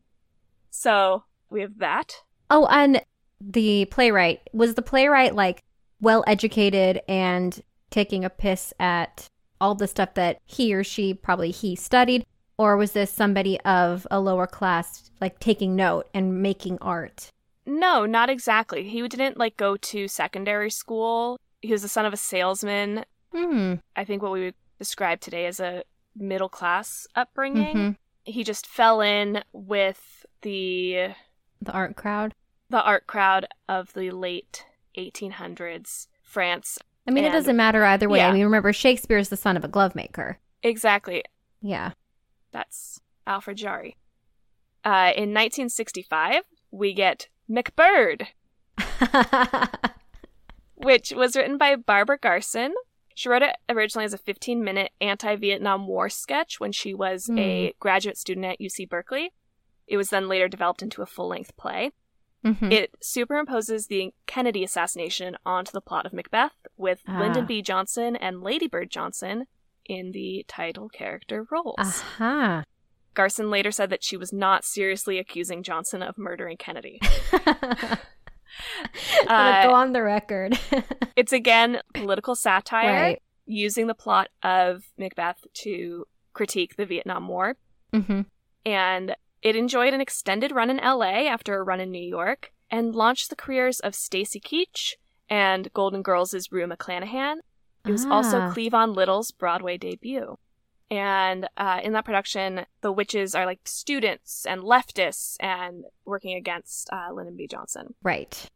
So we have that. Oh, and the playwright was the playwright like well educated and taking a piss at all the stuff that he or she probably he studied, or was this somebody of a lower class like taking note and making art? No, not exactly. He didn't like go to secondary school. He was the son of a salesman. Hmm. I think what we would describe today as a middle class upbringing. Mhm. He just fell in with the The art crowd. the art crowd of the late 1800s France. I mean, it doesn't matter either way. yeah. I mean, remember Shakespeare is the son of a glove maker. Exactly. Yeah. That's Alfred Jarry. Uh, in 1965, we get MacBird, [LAUGHS] which was written by Barbara Garson. She wrote it originally as a 15 minute anti Vietnam War sketch when she was a graduate student at UC Berkeley. It was then later developed into a full length play. Mhm. It superimposes the Kennedy assassination onto the plot of Macbeth, with Ah. Lyndon B. Johnson and Lady Bird Johnson in the title character roles. Aha. Garson later said that she was not seriously accusing Johnson of murdering Kennedy. [LAUGHS] It go Uh, on the record. [LAUGHS] It's again political satire right. using the plot of Macbeth to critique the Vietnam War. hmm And it enjoyed an extended run in LA after a run in New York and launched the careers of Stacy Keach and Golden Girls' Rue McClanahan. It was also Ah. Cleavon Little's Broadway debut. And uh, in that production, the witches are like students and leftists and working against uh, Lyndon B. Johnson. Right.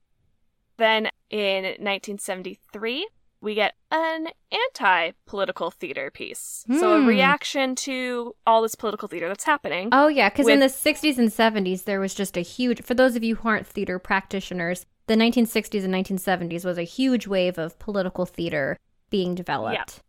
Then in 1973, we get an anti political theater piece. So, a Hmm. reaction to all this political theater that's happening. Oh yeah, because in the 60s and 70s there was just a huge. For those of you who aren't theater practitioners, the 1960s and 1970s was a huge wave of political theater being developed.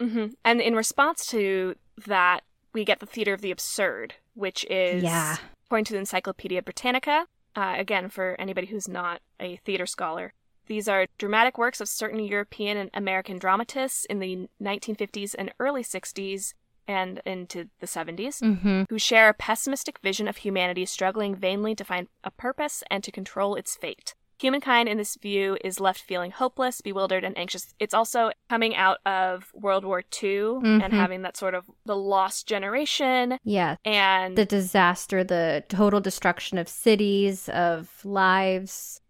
hmm And in response to that, we get the theater of the absurd, which is, Yeah. according to the Encyclopedia Britannica, uh, again, for anybody who's not a theater scholar, these are dramatic works of certain European and American dramatists in the 1950s and early 60s and into the 70s. Mm-hmm. who share a pessimistic vision of humanity struggling vainly to find a purpose and to control its fate. Humankind in this view is left feeling hopeless, bewildered, and anxious. It's also coming out of World War II and Mhm. having that sort of the lost generation Yeah. and The disaster, the total destruction of cities, of lives.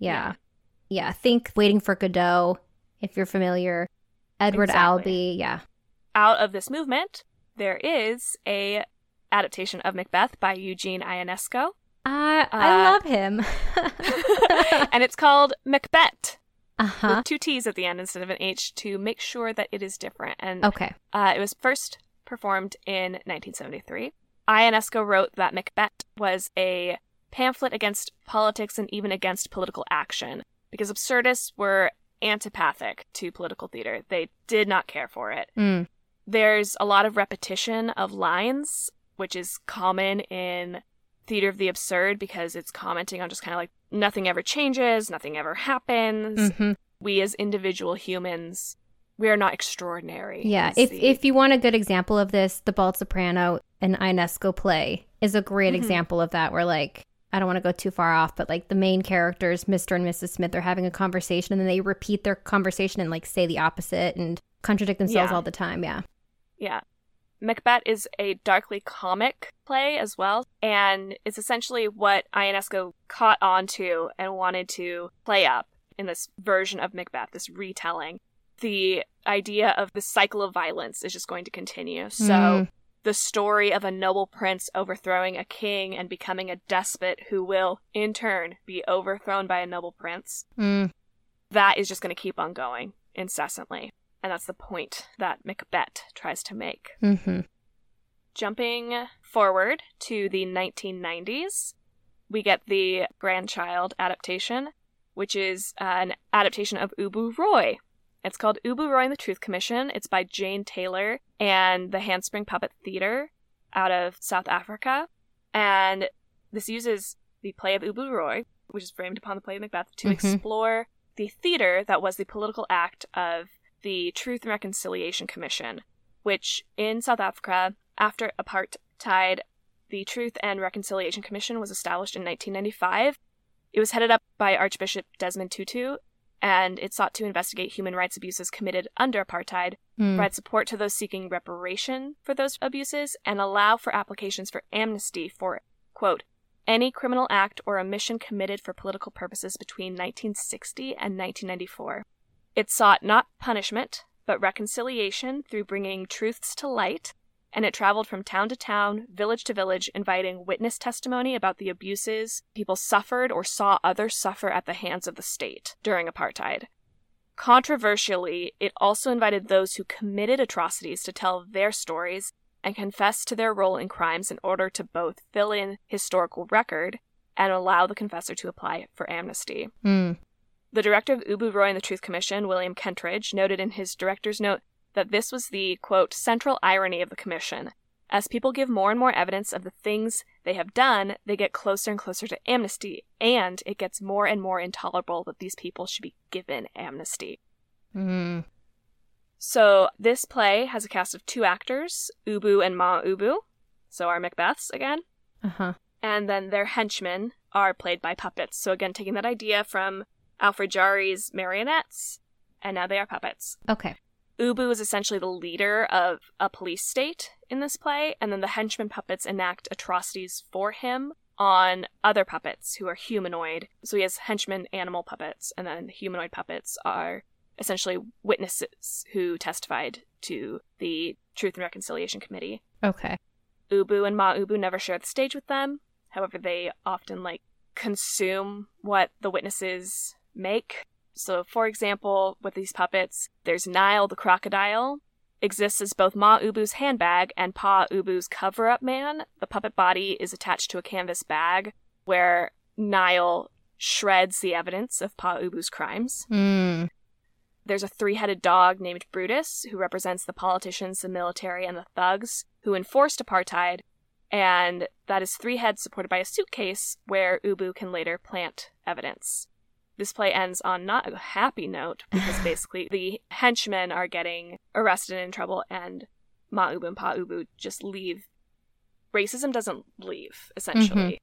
Yeah. Yeah. Yeah, think Waiting for Godot, if you're familiar. Edward Exactly. Albee. Yeah. out of this movement, there is a adaptation of Macbeth by Eugene Ionesco, I I Uh, love him. [LAUGHS] and it's called Macbett uh huh. with two T's at the end instead of an H to make sure that it is different. And Okay. Uh, it was first performed in 1973. Ionesco wrote that Macbeth was a pamphlet against politics and even against political action because absurdists were antipathic to political theater. They did not care for it. Mm. There's a lot of repetition of lines, which is common in theater of the absurd because it's commenting on just kind of like nothing ever changes, nothing ever happens. hmm We as individual humans, we are not extraordinary. Yeah. If the- if you want a good example of this, the Bald Soprano and Ionesco play is a great Mhm. example of that. Where like I don't want to go too far off, but like the main characters, Mr. and Mrs. Smith, are having a conversation and then they repeat their conversation and like say the opposite and contradict themselves Yeah. all the time. Yeah. Yeah. Macbeth is a darkly comic play as well, and it's essentially what Ionesco caught on to and wanted to play up in this version of Macbeth, this retelling. The idea of the cycle of violence is just going to continue. So, Mm. The story of a noble prince overthrowing a king and becoming a despot who will, in turn, be overthrown by a noble prince, Mm. that is just going to keep on going incessantly. And that's the point that Macbeth tries to make. Mm-hmm. Jumping forward to the 1990s, we get the grandchild adaptation. which is uh, an adaptation of Ubu Roi. It's called Ubu Roi and the Truth Commission. It's by Jane Taylor and the Handspring Puppet Theater out of South Africa. And this uses the play of Ubu Roi, which is framed upon the play of Macbeth, to Mhm. explore the theater that was the political act of the Truth and Reconciliation Commission, which in South Africa, after apartheid, the Truth and Reconciliation Commission was established in 1995. It was headed up by Archbishop Desmond Tutu, and it sought to investigate human rights abuses committed under apartheid, Mm. provide support to those seeking reparation for those abuses, and allow for applications for amnesty for, quote, any criminal act or omission committed for political purposes between 1960 and 1994. It sought not punishment, but reconciliation through bringing truths to light, and it traveled from town to town, village to village, inviting witness testimony about the abuses people suffered or saw others suffer at the hands of the state during apartheid. Controversially, it also invited those who committed atrocities to tell their stories and confess to their role in crimes in order to both fill in historical record and allow the confessor to apply for amnesty. Mm. The director of Ubu Roi and the Truth Commission, William Kentridge, noted in his director's note that this was the, quote, central irony of the commission. As people give more and more evidence of the things they have done, they get closer and closer to amnesty, and it gets more and more intolerable that these people should be given amnesty. Mm. So this play has a cast of two actors, Ubu and Ma Ubu, so our Macbeths again, Uh huh. and then their henchmen are played by puppets. So again, taking that idea from Alfred Jarry's marionettes, and now they are puppets. Okay. Ubu is essentially the leader of a police state in this play, and then the henchmen puppets enact atrocities for him on other puppets who are humanoid. So he has henchmen animal puppets, and then the humanoid puppets are essentially witnesses who testified to the Truth and Reconciliation Committee. Okay. Ubu and Ma Ubu never share the stage with them. However, they often like consume what the witnesses make. So, for example, with these puppets, there's Nile the crocodile, exists as both Ma Ubu's handbag and Pa Ubu's cover up man. The puppet body is attached to a canvas bag where Nile shreds the evidence of Pa Ubu's crimes. Mm. There's a three headed dog named Brutus, who represents the politicians, the military, and the thugs who enforced apartheid, and that is three heads supported by a suitcase where Ubu can later plant evidence. This play ends on not a happy note because [LAUGHS] basically the henchmen are getting arrested and in trouble, and Ma Ubu and Pa Ubu just leave. Racism doesn't leave, essentially.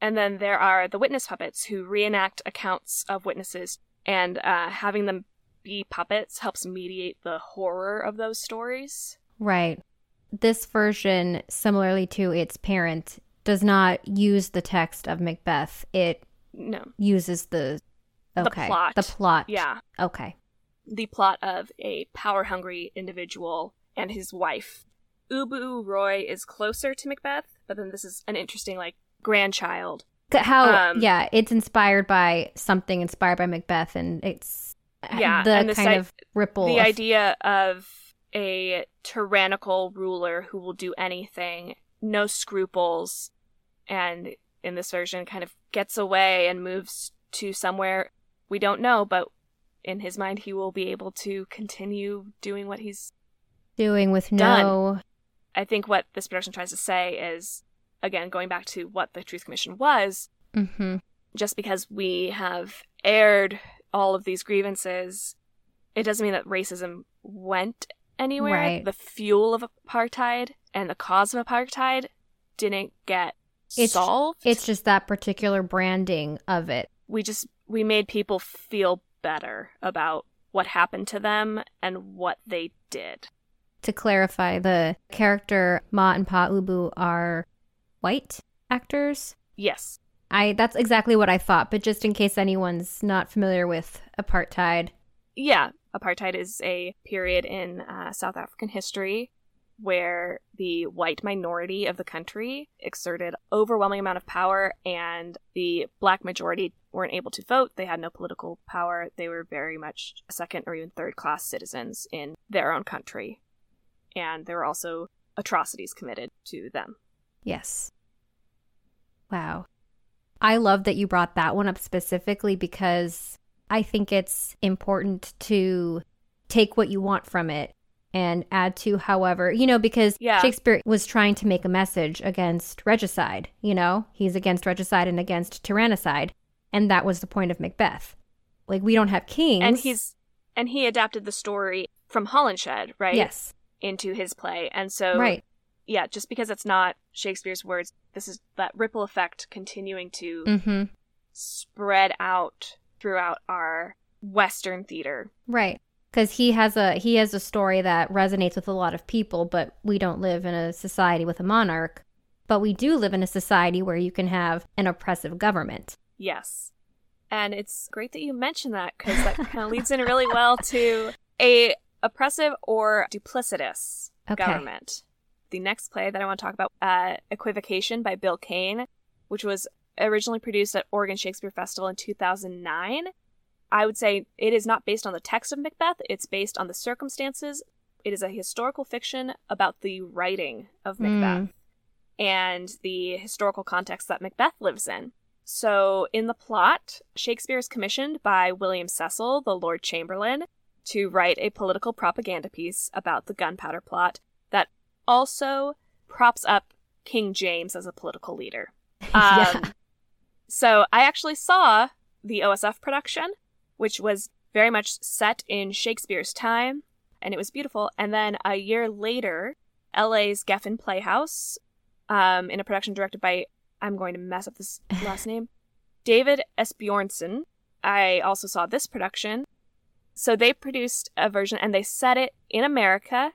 And then there are the witness puppets who reenact accounts of witnesses, and uh, having them be puppets helps mediate the horror of those stories. Right. This version, similarly to its parent, does not use the text of Macbeth. It No, uses the The plot. The plot. yeah, Okay. the plot of a power hungry individual and his wife. Ubu Roi is closer to Macbeth, but then this is an interesting, like, grandchild. How? Um, yeah, it's inspired by something inspired by Macbeth, and it's Yeah, the and kind of ripple. the of- idea of a tyrannical ruler who will do anything, no scruples, and in this version kind of gets away and moves to somewhere we don't know, but in his mind he will be able to continue doing what he's doing with Done. no. I think what this production tries to say is again going back to what the Truth Commission was, hmm just because we have aired all of these grievances, it doesn't mean that racism went anywhere. Right. The fuel of apartheid and the cause of apartheid didn't get It's- solved. It's just that particular branding of it. we just we made people feel better about what happened to them and what they did. To clarify, the character Ma and Pa Ubu are white actors. Yes. I that's exactly what I thought, but just in case anyone's not familiar with apartheid. Yeah, apartheid is a period in uh, South African history where the white minority of the country exerted overwhelming amount of power and the black majority weren't able to vote they had no political power they were very much second or even third class citizens in their own country and there were also atrocities committed to them Yes. Wow. I love that you brought that one up specifically because I think it's important to take what you want from it and add to however, you know, because Yeah. Shakespeare was trying to make a message against regicide, you know? He's against regicide and against tyrannicide, and that was the point of Macbeth. Like we don't have kings. And he's and he adapted the story from Holinshed, right? Yes. Into his play. And so Right. yeah, just because it's not Shakespeare's words, this is that ripple effect continuing to mm-hmm. spread out throughout our Western theater. Right. Cuz he has a he has a story that resonates with a lot of people, but we don't live in a society with a monarch. But we do live in a society where you can have an oppressive government. Yes. And it's great that you mentioned that because that kind of leads in really well to a oppressive or duplicitous Okay. government. The next play that I want to talk about, uh, Equivocation by Bill Cain, which was originally produced at Oregon Shakespeare Festival in 2009. I would say it is not based on the text of Macbeth, it's based on the circumstances. It is a historical fiction about the writing of Macbeth and the historical context that Macbeth lives in. So, in the plot, Shakespeare is commissioned by William Cecil, the Lord Chamberlain, to write a political propaganda piece about the gunpowder plot that also props up King James as a political leader. [LAUGHS] Yeah. Um, So, I actually saw the OSF production, which was very much set in Shakespeare's time, and it was beautiful. And then a year later, LA's Geffen Playhouse, um, in a production directed by, I'm going to mess up this last name, [LAUGHS] David Esbjornson. I also saw this production. So they produced a version and they set it in America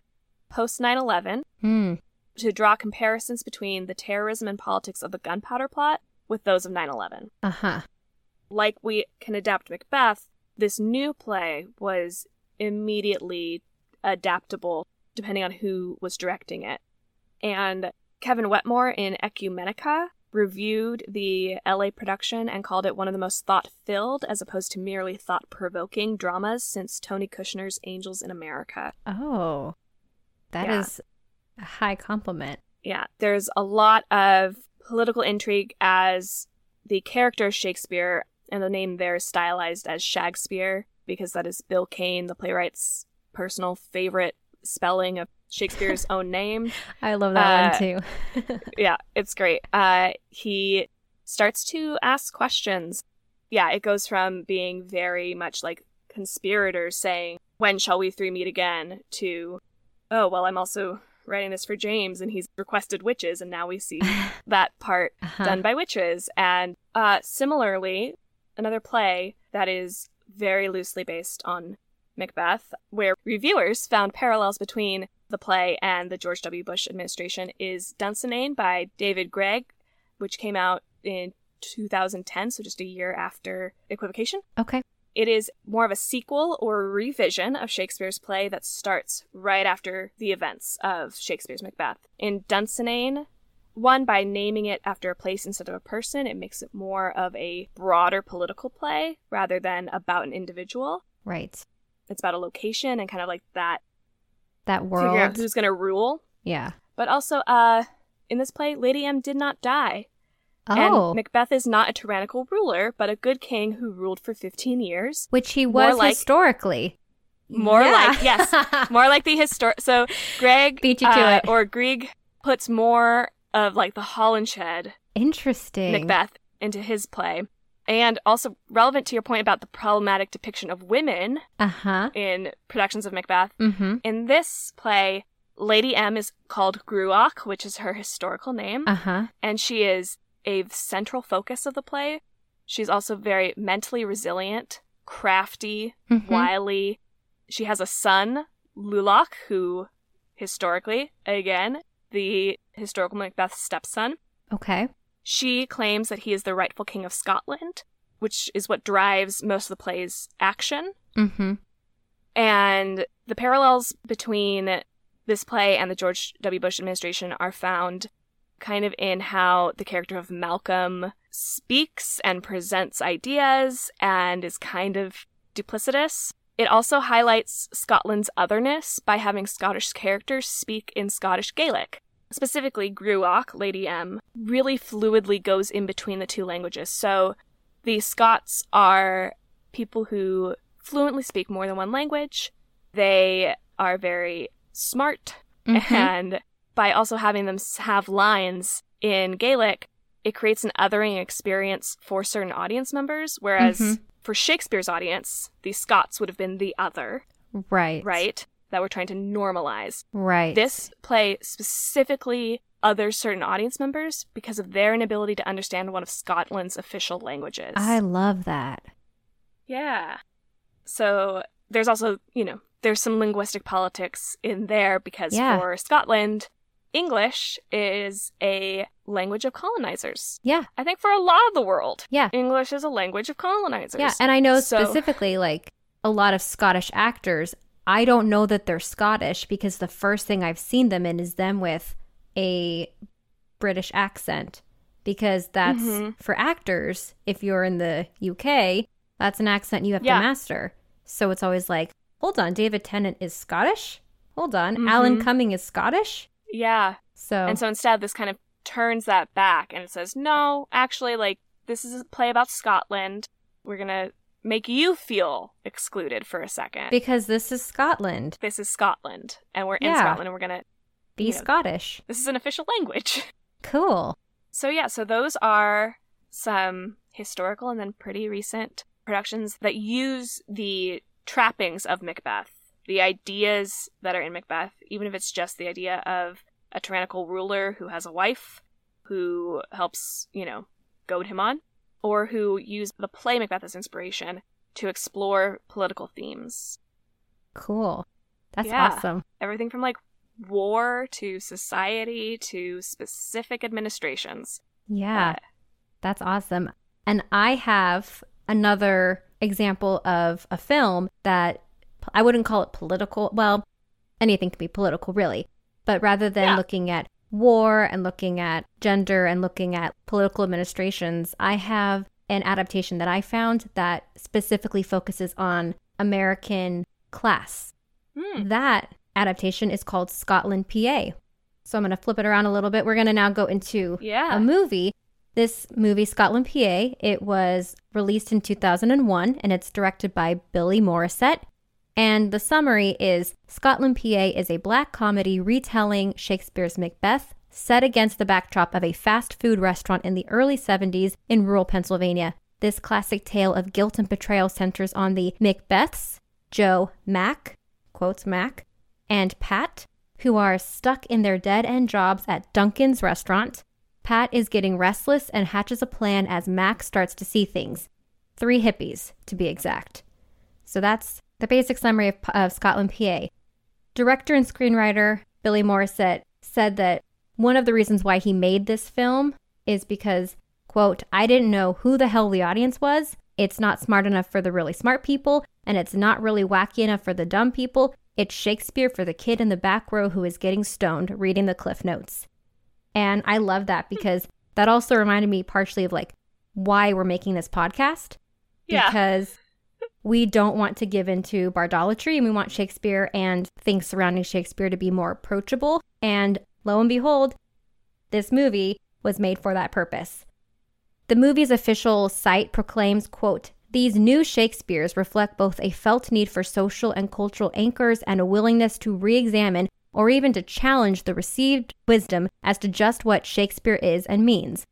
post 9 11 Hmm. to draw comparisons between the terrorism and politics of the gunpowder plot with those of 9 11 Uh-huh. like we can adapt Macbeth, this new play was immediately adaptable depending on who was directing it. And Kevin Wetmore in Ecumenica reviewed the LA production and called it one of the most thought filled as opposed to merely thought provoking dramas since Tony Kushner's Angels in America. Oh. that is Yeah. a high compliment. Yeah, there's a lot of political intrigue as the character Shakespeare, and the name there is stylized as Shakespeare because that is Bill Cain, the playwright's personal favorite spelling of Shakespeare's [LAUGHS] own name. I love that Uh, one too. [LAUGHS] Yeah, it's great. Uh, he starts to ask questions. Yeah, it goes from being very much like conspirators saying, When shall we three meet again? to, Oh, well, I'm also writing this for James and he's requested witches, and now we see [LAUGHS] that part Uh-huh. done by witches. And uh, similarly, another play that is very loosely based on Macbeth, where reviewers found parallels between the play and the George W. Bush administration, is Dunsinane by David Greig, which came out in 2010, so just a year after Equivocation. Okay. It is more of a sequel or revision of Shakespeare's play that starts right after the events of Shakespeare's Macbeth. In Dunsinane, one, by naming it after a place instead of a person, it makes it more of a broader political play rather than about an individual. Right. It's about a location and kind of like that That figuring out world. who's going to rule. Yeah. But also, uh, in this play, Lady M did not die. Oh. And Macbeth is not a tyrannical ruler, but a good king who ruled for 15 years. Which he more was like- historically. More Yeah. like, yes, [LAUGHS] more like the historic. So Greig Beat you to uh, it. or Greig puts more of like the Holinshed Interesting. Macbeth into his play, and also relevant to your point about the problematic depiction of women Uh huh. in productions of Macbeth. Mm-hmm. In this play, Lady M is called Gruach, which is her historical name, Uh huh. and she is a central focus of the play. She's also very mentally resilient, crafty, Mhm. wily. She has a son, Lulach, who historically, again, the historical Macbeth stepson. Okay. She claims that he is the rightful king of Scotland, which is what drives most of the play's action. Mm-hmm. And the parallels between this play and the George W. Bush administration are found kind of in how the character of Malcolm speaks and presents ideas and is kind of duplicitous. It also highlights Scotland's otherness by having Scottish characters speak in Scottish Gaelic. Specifically Gruach, Lady M, really fluidly goes in between the two languages. So the Scots are people who fluently speak more than one language. They are very smart. Mm-hmm. And by also having them have lines in Gaelic, it creates an othering experience for certain audience members. Whereas mm-hmm. for Shakespeare's audience, the Scots would have been the other. Right. Right? That we're trying to normalize. Right. This play specifically other certain audience members because of their inability to understand one of Scotland's official languages. I love that. Yeah. So there's also, you know, there's some linguistic politics in there because yeah. for Scotland, English is a language of colonizers. Yeah. I think for a lot of the world, yeah. English is a language of colonizers. Yeah, and I know so... specifically like a lot of Scottish actors, I don't know that they're Scottish because the first thing I've seen them in is them with a British accent because that's mm-hmm. for actors if you're in the UK, that's an accent you have yeah. to master. So it's always like, hold on, David Tennant is Scottish? Hold on, mm-hmm. Alan Cumming is Scottish? Yeah. So And so instead this kind of turns that back and it says, "No, actually like this is a play about Scotland. We're going to make you feel excluded for a second because this is Scotland. This is Scotland and we're in. Scotland and we're going to be know, Scottish. This is an official language. [LAUGHS] Cool. So yeah, so those are some historical and then pretty recent productions that use the trappings of Macbeth, the ideas that are in Macbeth, even if it's just the idea of a tyrannical ruler who has a wife who helps, you know, goad him on, or who use the play Macbeth as inspiration to explore political themes. Cool. That's yeah. awesome. Everything from like war to society to specific administrations. Yeah. Uh, that's awesome. And I have another example of a film that I wouldn't call it political. Well, anything can be political, really. But rather than yeah. looking at war and looking at gender and looking at political administrations, I have an adaptation that I found that specifically focuses on American class. Mm. That adaptation is called Scotland PA. So I'm going to flip it around a little bit. We're going to now go into yeah. a movie. This movie, Scotland PA, it was released in 2001 and it's directed by Billy Morrissette. And the summary is Scotland PA is a black comedy retelling Shakespeare's Macbeth set against the backdrop of a fast food restaurant in the early 70s in rural Pennsylvania. This classic tale of guilt and betrayal centers on the Macbeths, Joe Mac, quotes Mac, and Pat, who are stuck in their dead end jobs at Duncan's restaurant. Pat is getting restless and hatches a plan as Mac starts to see things. Three hippies, to be exact. So that's the basic summary of, of Scotland PA. Director and screenwriter Billy Morrissette said that one of the reasons why he made this film is because, quote, I didn't know who the hell the audience was. It's not smart enough for the really smart people, and it's not really wacky enough for the dumb people. It's Shakespeare for the kid in the back row who is getting stoned reading the Cliff Notes. And I love that because that also reminded me partially of like why we're making this podcast. Yeah. Because we don't want to give into bardolatry and we want Shakespeare and things surrounding Shakespeare to be more approachable. And lo and behold, this movie was made for that purpose. The movie's official site proclaims, quote, these new Shakespeares reflect both a felt need for social and cultural anchors and a willingness to re examine or even to challenge the received wisdom as to just what Shakespeare is and means.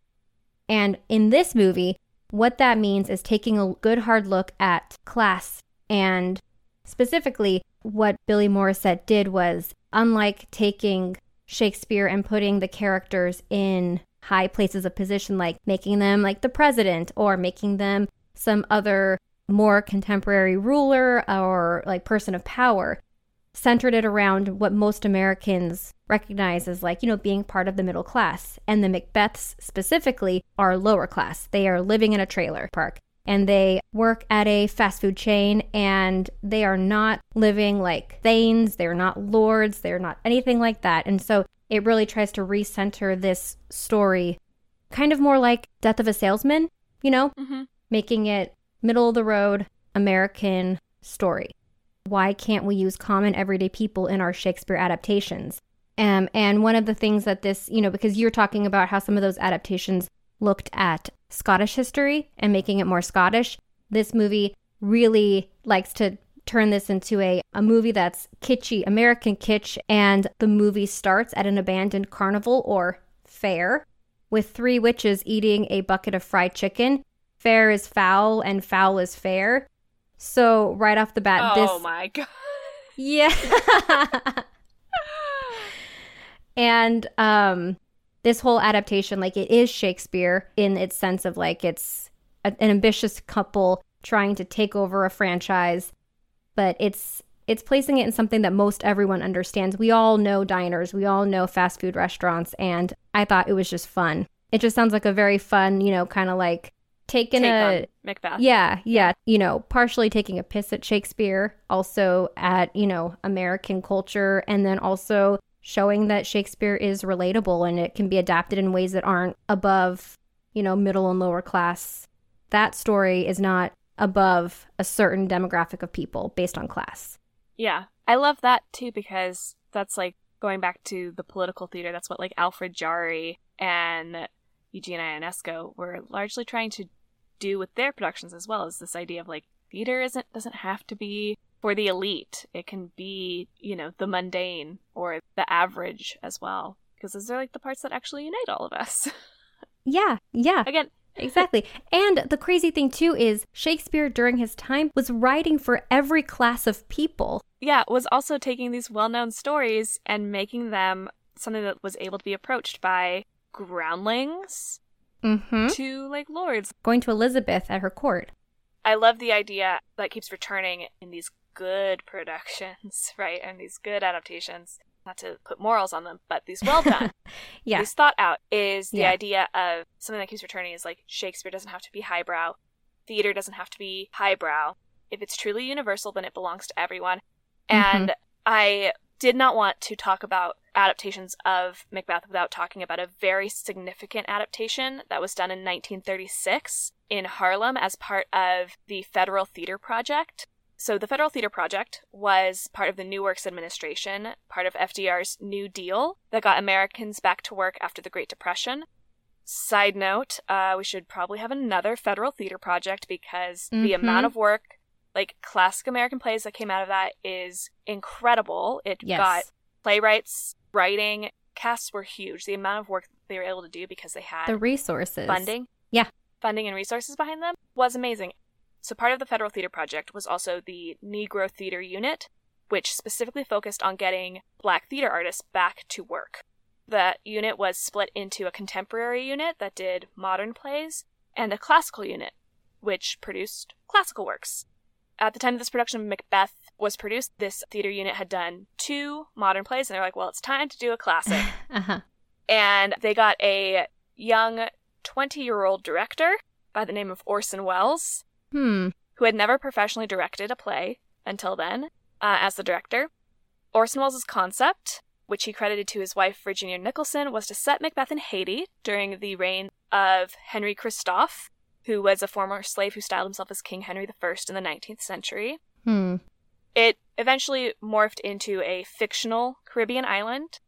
And in this movie, what that means is taking a good hard look at class. And specifically what Billy Morrissette did was unlike taking Shakespeare and putting the characters in high places of position like making them like the president or making them some other more contemporary ruler or like person of power centered it around what most Americans recognize as like, you know, being part of the middle class. And the Macbeths specifically are lower class. They are living in a trailer park and they work at a fast food chain and they are not living like thanes, they're not lords, they're not anything like that. And so it really tries to recenter this story kind of more like Death of a Salesman, you know? Mm-hmm making it middle of the road American story. Why can't we use common everyday people in our Shakespeare adaptations? Um, and one of the things that this, you know, because you're talking about how some of those adaptations looked at Scottish history and making it more Scottish, this movie really likes to turn this into a, a movie that's kitschy, American kitsch. And the movie starts at an abandoned carnival or fair with three witches eating a bucket of fried chicken. Fair is foul and foul is fair. So, right off the bat, oh this. Oh my God. [LAUGHS] Yeah. and um this whole adaptation like it is Shakespeare in its sense of like it's a, an ambitious couple trying to take over a franchise, but it's it's placing it in something that most everyone understands. We all know diners, we all know fast food restaurants, and I thought it was just fun. It just sounds like a very fun, you know, kind of like taking Take a Macbeth. yeah, yeah, you know, partially taking a piss at Shakespeare, also at, you know, American culture, and then also showing that Shakespeare is relatable and it can be adapted in ways that aren't above, you know, middle and lower class. That story is not above a certain demographic of people based on class. Yeah. I love that too because that's like going back to the political theater. That's what like Alfred Jarry and Eugene Ionesco were largely trying to do with their productions as well. Is this idea of like theater isn't doesn't have to be for the elite. It can be, you know, the mundane or the average as well. Because those are like the parts that actually unite all of us. [LAUGHS] Yeah, yeah. Again, [LAUGHS] Exactly. And the crazy thing, too, is Shakespeare during his time was writing for every class of people. yeah, was also taking these well known stories and making them something that was able to be approached by groundlings Mm-hmm. to like lords. Going to Elizabeth at her court. I love the idea that keeps returning in these good productions, [LAUGHS] right? And these good adaptations. Not to put morals on them, but these well done, [LAUGHS] Yeah. these thought out is the Yeah. idea of something that keeps returning is like Shakespeare doesn't have to be highbrow, theater doesn't have to be highbrow. If it's truly universal, then it belongs to everyone. Mm-hmm. And I did not want to talk about adaptations of Macbeth without talking about a very significant adaptation that was done in 1936 in Harlem as part of the Federal Theater Project. So, the Federal Theater Project was part of the New Works Administration, part of FDR's New Deal that got Americans back to work after the Great Depression. Side note, uh, we should probably have another Federal Theater Project because the Mhm. amount of work, like classic American plays that came out of that, is incredible. It Yes. got playwrights, writing, casts were huge. The amount of work they were able to do because they had The resources. funding Yeah. funding and resources behind them was amazing so part of the federal theater project was also the negro theater unit which specifically focused on getting black theater artists back to work that unit was split into a contemporary unit that did modern plays and a classical unit which produced classical works at the time of this production of macbeth was produced this theater unit had done two modern plays and they're like well it's time to do a classic [LAUGHS] uh-huh. and they got a young 20 year old director by the name of Orson Welles, Hmm. who had never professionally directed a play until then, uh, as the director. Orson Welles' concept, which he credited to his wife Virginia Nicholson, was to set Macbeth in Haiti during the reign of Henry Christophe, who was a former slave who styled himself as King Henry I in the 19th century. Hmm. It eventually morphed into a fictional Caribbean island,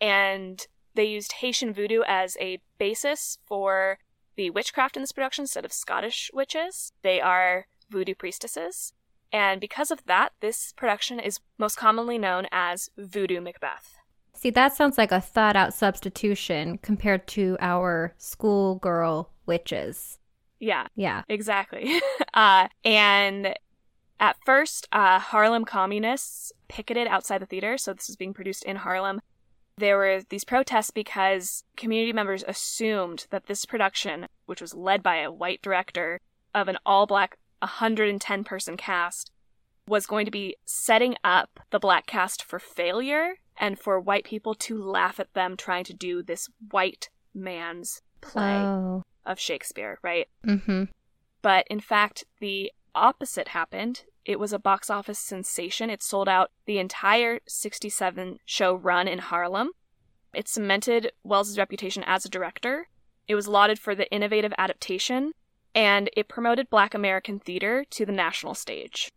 and they used Haitian voodoo as a basis for the witchcraft in this production instead of Scottish witches. They are voodoo priestesses. And because of that, this production is most commonly known as Voodoo Macbeth. See, that sounds like a thought out substitution compared to our schoolgirl witches. Yeah, Yeah. exactly. [LAUGHS] uh, and at first, uh, Harlem communists picketed outside the theater, so this was being produced in Harlem. There were these protests because community members assumed that this production, which was led by a white director of an all black 110 person cast, was going to be setting up the black cast for failure and for white people to laugh at them trying to do this white man's play Oh. of Shakespeare, right? Mm-hmm. But in fact, the opposite happened. It was a box office sensation. It sold out the entire 67 show run in Harlem. It cemented Welles' reputation as a director. It was lauded for the innovative adaptation, and it promoted Black American theater to the national stage.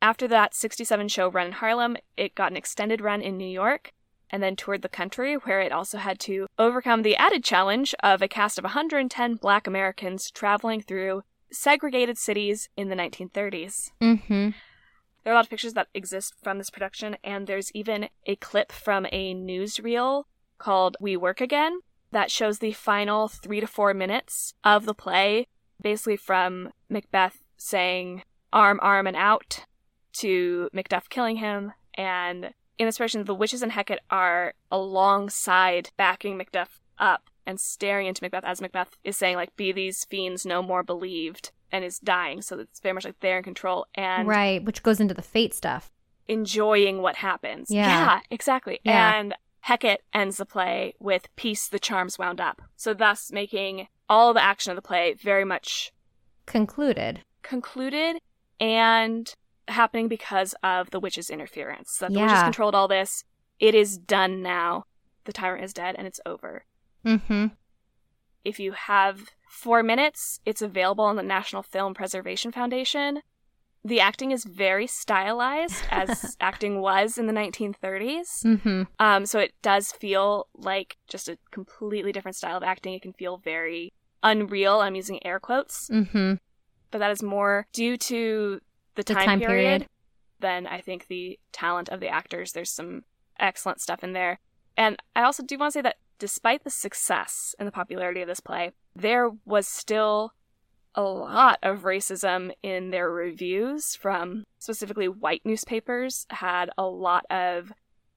After that 67 show run in Harlem, it got an extended run in New York, and then toured the country, where it also had to overcome the added challenge of a cast of 110 black Americans traveling through segregated cities in the 1930s. Mm-hmm. There are a lot of pictures that exist from this production, and there's even a clip from a newsreel called We Work Again that shows the final three to four minutes of the play, basically from Macbeth saying, arm, arm, and out, to Macduff killing him. And in this version, the witches and Hecate are alongside backing Macduff up and staring into Macbeth as Macbeth is saying, like, be these fiends no more believed and is dying. So it's very much like they're in control and Right, which goes into the fate stuff. enjoying what happens. Yeah. exactly. Yeah. And Hecate ends the play with peace, the charms wound up. So thus making all the action of the play very much Concluded. concluded and happening because of the witch's interference. That the witches controlled all this. It is done now. The tyrant is dead and it's over. Mm-hmm. If you have four minutes, it's available on the National Film Preservation Foundation. The acting is very stylized, as [LAUGHS] acting was in the 1930s. Mm-hmm. Um, so it does feel like just a completely different style of acting. It can feel very unreal. I'm using air quotes, Mm-hmm. but that is more due to the The time, time period, period. than I think the talent of the actors. There's some excellent stuff in there. And I also do want to say that despite the success and the popularity of this play, there was still a lot of racism in their reviews from specifically white newspapers had a lot of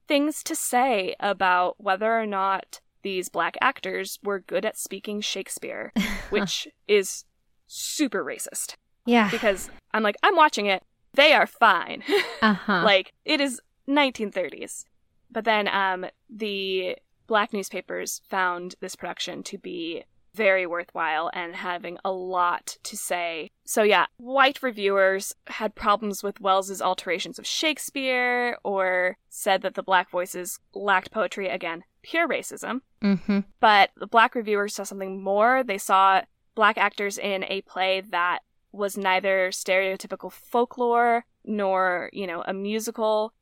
things to say about whether or not these black actors were good at speaking Shakespeare, [LAUGHS] which is super racist Yeah. because I'm like, I'm watching it. They are fine. [LAUGHS] Uh-huh. like it is 1930s. But then um, the black newspapers found this production to be very worthwhile and having a lot to say. So yeah, white reviewers had problems with Welles's alterations of Shakespeare or said that the black voices lacked poetry again, pure racism. mm-hmm. But the black reviewers saw something more. They saw black actors in a play that was neither stereotypical folklore nor, you know, a musical.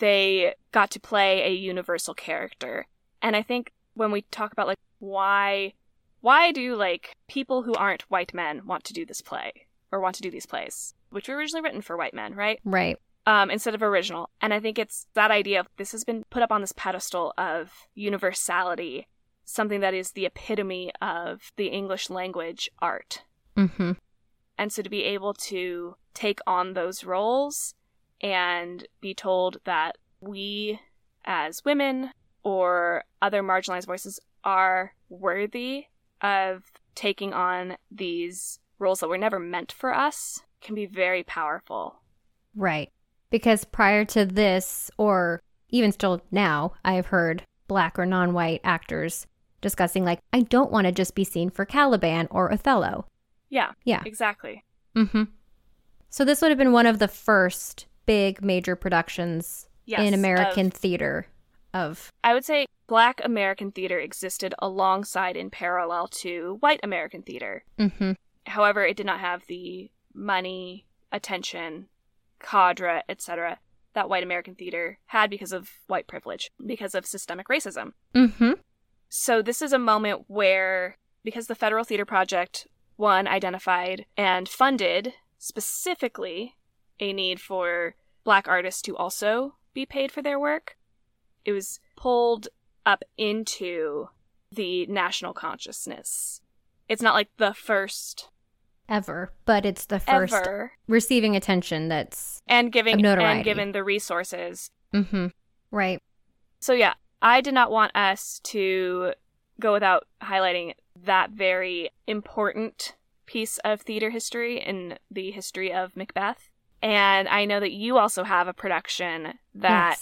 They got to play a universal character. And I think when we talk about like why why do like people who aren't white men want to do this play or want to do these plays, which were originally written for white men, right? Right. um, instead of original. And I think it's that idea of this has been put up on this pedestal of universality, something that is the epitome of the English language art. Mm-hmm. And so to be able to take on those roles and be told that we as women or other marginalized voices are worthy of taking on these roles that were never meant for us can be very powerful. Right. Because prior to this, or even still now, I have heard black or non white actors discussing, like, I don't want to just be seen for Caliban or Othello. Yeah, Yeah. exactly. Mm-hmm. So this would have been one of the first big major productions Yes, in American of- theater of. I would say Black American theater existed alongside in parallel to white American theater. Mm-hmm. However, it did not have the money, attention, cadre, etc. that white American theater had because of white privilege, because of systemic racism. Mm-hmm. So this is a moment where, because the Federal Theater Project, one, identified and funded specifically a need for black artists to also be paid for their work, it was pulled up into the national consciousness. It's not like the first Ever. But it's the first ever, receiving attention that's. and giving and given the resources. Mm-hmm. Right. So yeah, I did not want us to go without highlighting that very important piece of theater history in the history of Macbeth. And I know that you also have a production that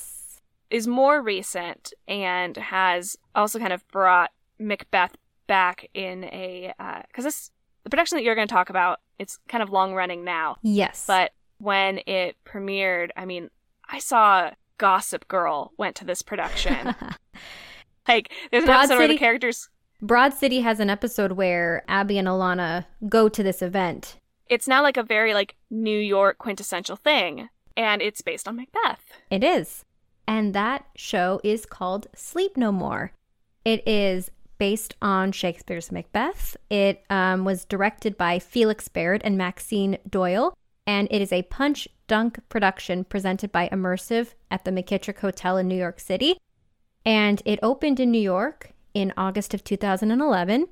is more recent and has also kind of brought Macbeth back in a uh, because this the production that you're going to talk about it's kind of long running now, Yes. but when it premiered, I mean, I saw Gossip Girl went to this production. [LAUGHS] like there's an Broad episode where the characters Broad City has an episode where Abbi and Ilana go to this event. it's now like a very like New York quintessential thing and it's based on Macbeth. It is. And that show is called Sleep No More. It is based on Shakespeare's Macbeth. It um, was directed by Felix Barrett and Maxine Doyle, and it is a punch dunk production presented by Emursive at the McKittrick Hotel in New York City. And it opened in New York in August of 2011.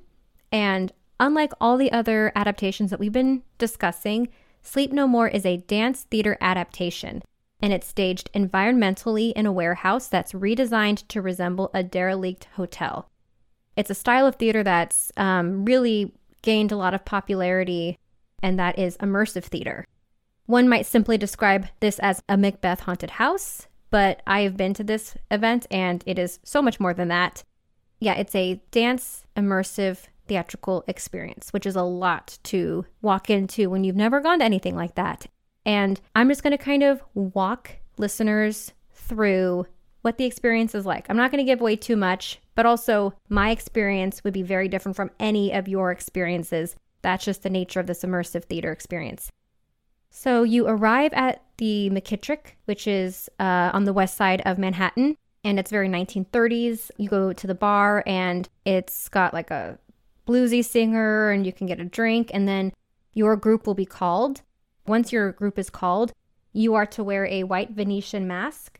And unlike all the other adaptations that we've been discussing, Sleep No More is a dance theater adaptation. And it's staged environmentally in a warehouse that's redesigned to resemble a derelict hotel. It's a style of theater that's um, really gained a lot of popularity, and that is immersive theater. One might simply describe this as a Macbeth haunted house, but I have been to this event and it is so much more than that. Yeah, it's a dance immersive theatrical experience, which is a lot to walk into when you've never gone to anything like that. And I'm just going to kind of walk listeners through what the experience is like. I'm not going to give away too much, but also my experience would be very different from any of your experiences. That's just the nature of this immersive theater experience. So you arrive at the McKittrick, which is uh, on the west side of Manhattan, and it's very 1930s. You go to the bar, and it's got like a bluesy singer, and you can get a drink, and then your group will be called. Once your group is called, you are to wear a white Venetian mask.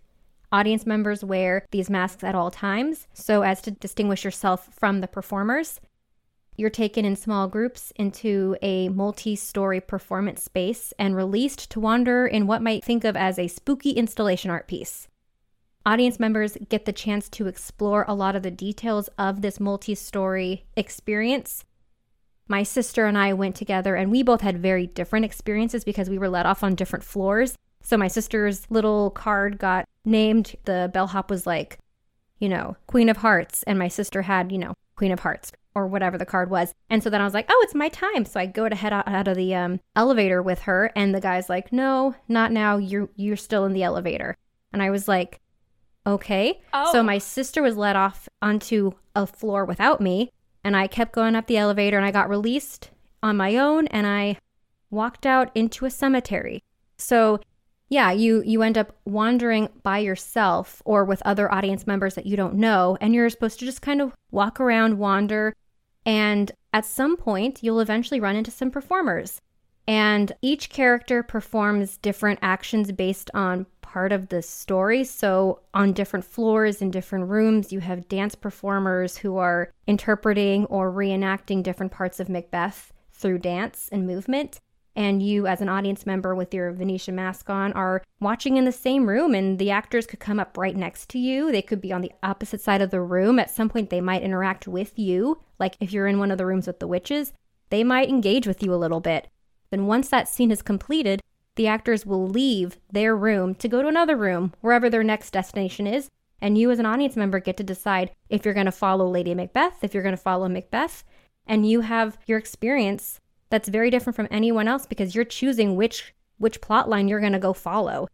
Audience members wear these masks at all times so as to distinguish yourself from the performers. You're taken in small groups into a multi story performance space and released to wander in what might think of as a spooky installation art piece. Audience members get the chance to explore a lot of the details of this multi story experience. My sister and I went together, and we both had very different experiences because we were let off on different floors. So, my sister's little card got named. The bellhop was like, you know, Queen of Hearts, and my sister had, you know, Queen of Hearts or whatever the card was. And so then I was like, oh, it's my time. So I go to head out, out of the um, elevator with her, and the guy's like, no, not now. You're you're still in the elevator. And I was like, okay. Oh. So my sister was let off onto a floor without me, and I kept going up the elevator, and I got released on my own, and I walked out into a cemetery. So yeah, you you end up wandering by yourself or with other audience members that you don't know and you're supposed to just kind of walk around, wander, and at some point, you'll eventually run into some performers. And each character performs different actions based on part of the story. So, on different floors in different rooms, you have dance performers who are interpreting or reenacting different parts of Macbeth through dance and movement and you as an audience member with your Venetian mask on are watching in the same room and the actors could come up right next to you. They could be on the opposite side of the room. At some point they might interact with you. Like if you're in one of the rooms with the witches, they might engage with you a little bit. Then once that scene is completed, the actors will leave their room to go to another room, wherever their next destination is, and you as an audience member get to decide if you're going to follow Lady Macbeth, if you're going to follow Macbeth, and you have your experience that's very different from anyone else because you're choosing which which plot line you're going to go follow.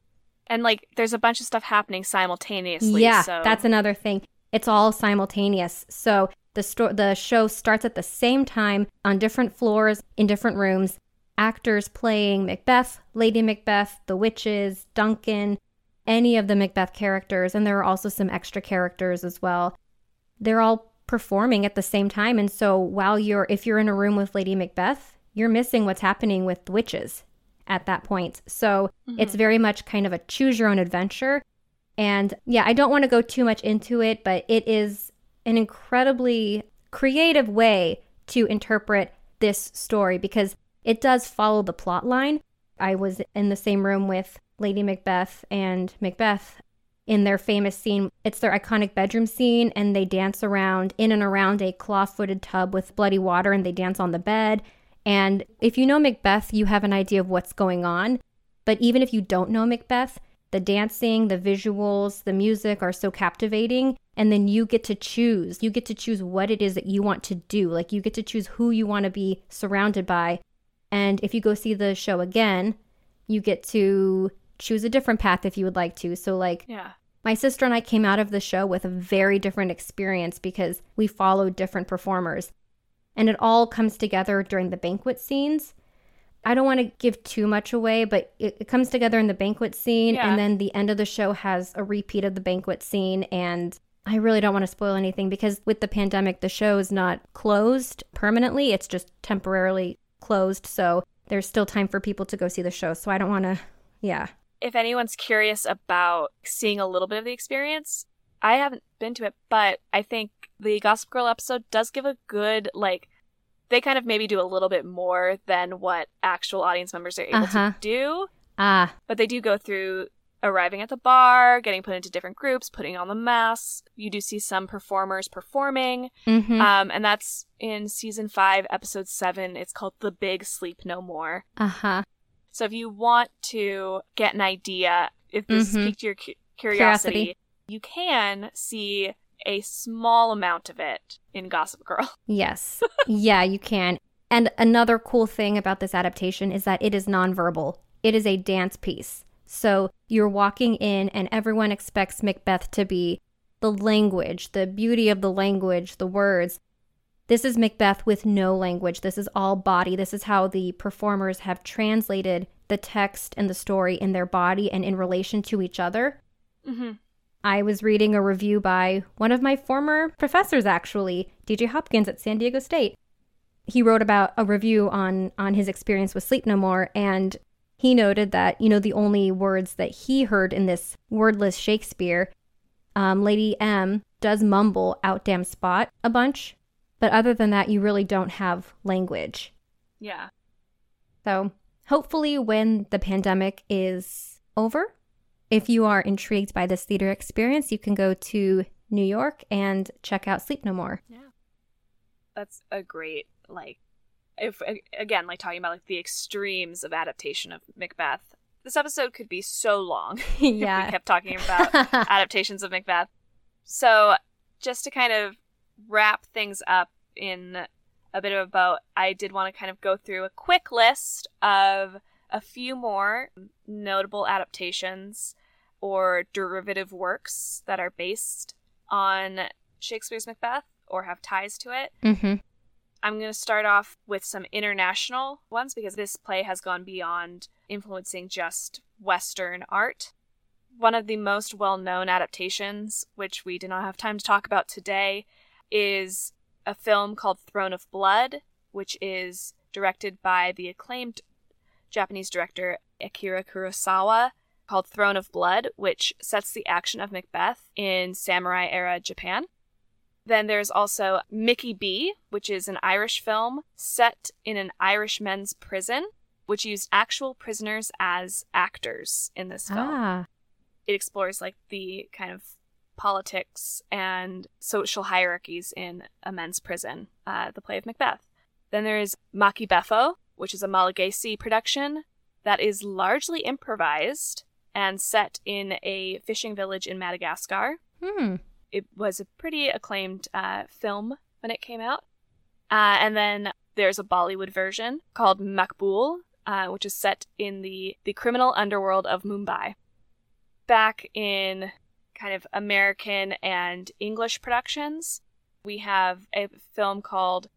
And like there's a bunch of stuff happening simultaneously. Yeah, so. that's another thing. It's all simultaneous. So the sto- the show starts at the same time on different floors in different rooms. Actors playing Macbeth, Lady Macbeth, the witches, Duncan, any of the Macbeth characters, and there are also some extra characters as well. They're all performing at the same time, and so while you're if you're in a room with Lady Macbeth, you're missing what's happening with the witches at that point. So mm-hmm. it's very much kind of a choose your own adventure. And yeah, I don't want to go too much into it, but it is an incredibly creative way to interpret this story because it does follow the plot line. I was in the same room with Lady Macbeth and Macbeth in their famous scene. It's their iconic bedroom scene, and they dance around in and around a claw footed tub with bloody water, and they dance on the bed. And if you know Macbeth, you have an idea of what's going on. But even if you don't know Macbeth, the dancing, the visuals, the music are so captivating. And then you get to choose. You get to choose what it is that you want to do. Like you get to choose who you want to be surrounded by. And if you go see the show again, you get to choose a different path if you would like to. So, like, yeah. My sister and I came out of the show with a very different experience because we followed different performers and it all comes together during the banquet scenes. I don't want to give too much away, but it, it comes together in the banquet scene, Yeah. and then the end of the show has a repeat of the banquet scene. And I really don't want to spoil anything because with the pandemic, the show is not closed permanently, it's just temporarily closed. So there's still time for people to go see the show. So I don't want to, yeah. If anyone's curious about seeing a little bit of the experience, I haven't been to it, but I think the Gossip Girl episode does give a good, like, they kind of maybe do a little bit more than what actual audience members are able Uh-huh. to do. Ah, But they do go through arriving at the bar, getting put into different groups, putting on the masks. You do see some performers performing. mm-hmm. Um, and that's in season five, episode seven. It's called The Big Sleep No More. uh huh. So if you want to get an idea, if this Mhm. piqued your cu- curiosity, Curiosity. you can see a small amount of it in Gossip Girl. [LAUGHS] Yes. yeah, you can. And another cool thing about this adaptation is that it is nonverbal. It is a dance piece. So you're walking in, and everyone expects Macbeth to be the language, the beauty of the language, the words. This is Macbeth with no language. This is all body. This is how the performers have translated the text and the story in their body and in relation to each other. Mm-hmm. I was reading a review by one of my former professors, actually, DJ Hopkins at San Diego State. He wrote about a review on on his experience with Sleep No More, and he noted that you know the only words that he heard in this wordless Shakespeare, um, Lady M does mumble "out damn spot" a bunch, but other than that, you really don't have language. Yeah. So hopefully, when the pandemic is over, if you are intrigued by this theater experience, you can go to New York and check out Sleep No More. Yeah. That's a great, like, if, again, like talking about like the extremes of adaptation of Macbeth. This episode could be so long [LAUGHS] if we kept talking about [LAUGHS] adaptations of Macbeth. So, just to kind of wrap things up in a bit of a bow, I did want to kind of go through a quick list of a few more notable adaptations or derivative works that are based on Shakespeare's Macbeth or have ties to it. hmm I'm going to start off with some international ones because this play has gone beyond influencing just Western art. One of the most well known adaptations, which we did not have time to talk about today, is a film called Throne of Blood, which is directed by the acclaimed Japanese director Akira Kurosawa, called Throne of Blood, which sets the action of Macbeth in samurai era Japan. Then there's also Mickey B, which is an Irish film set in an Irish men's prison, which used actual prisoners as actors in this film. Ah, It explores like the kind of politics and social hierarchies in a men's prison, uh, the play of Macbeth. Then there is Makibefo, which is a Malagasy production that is largely improvised and set in a fishing village in Madagascar hmm. It was a pretty acclaimed uh, film when it came out. Uh, and then there's a Bollywood version called Maqbool, uh, which is set in the, the criminal underworld of Mumbai. Back in kind of American and English productions, we have a film called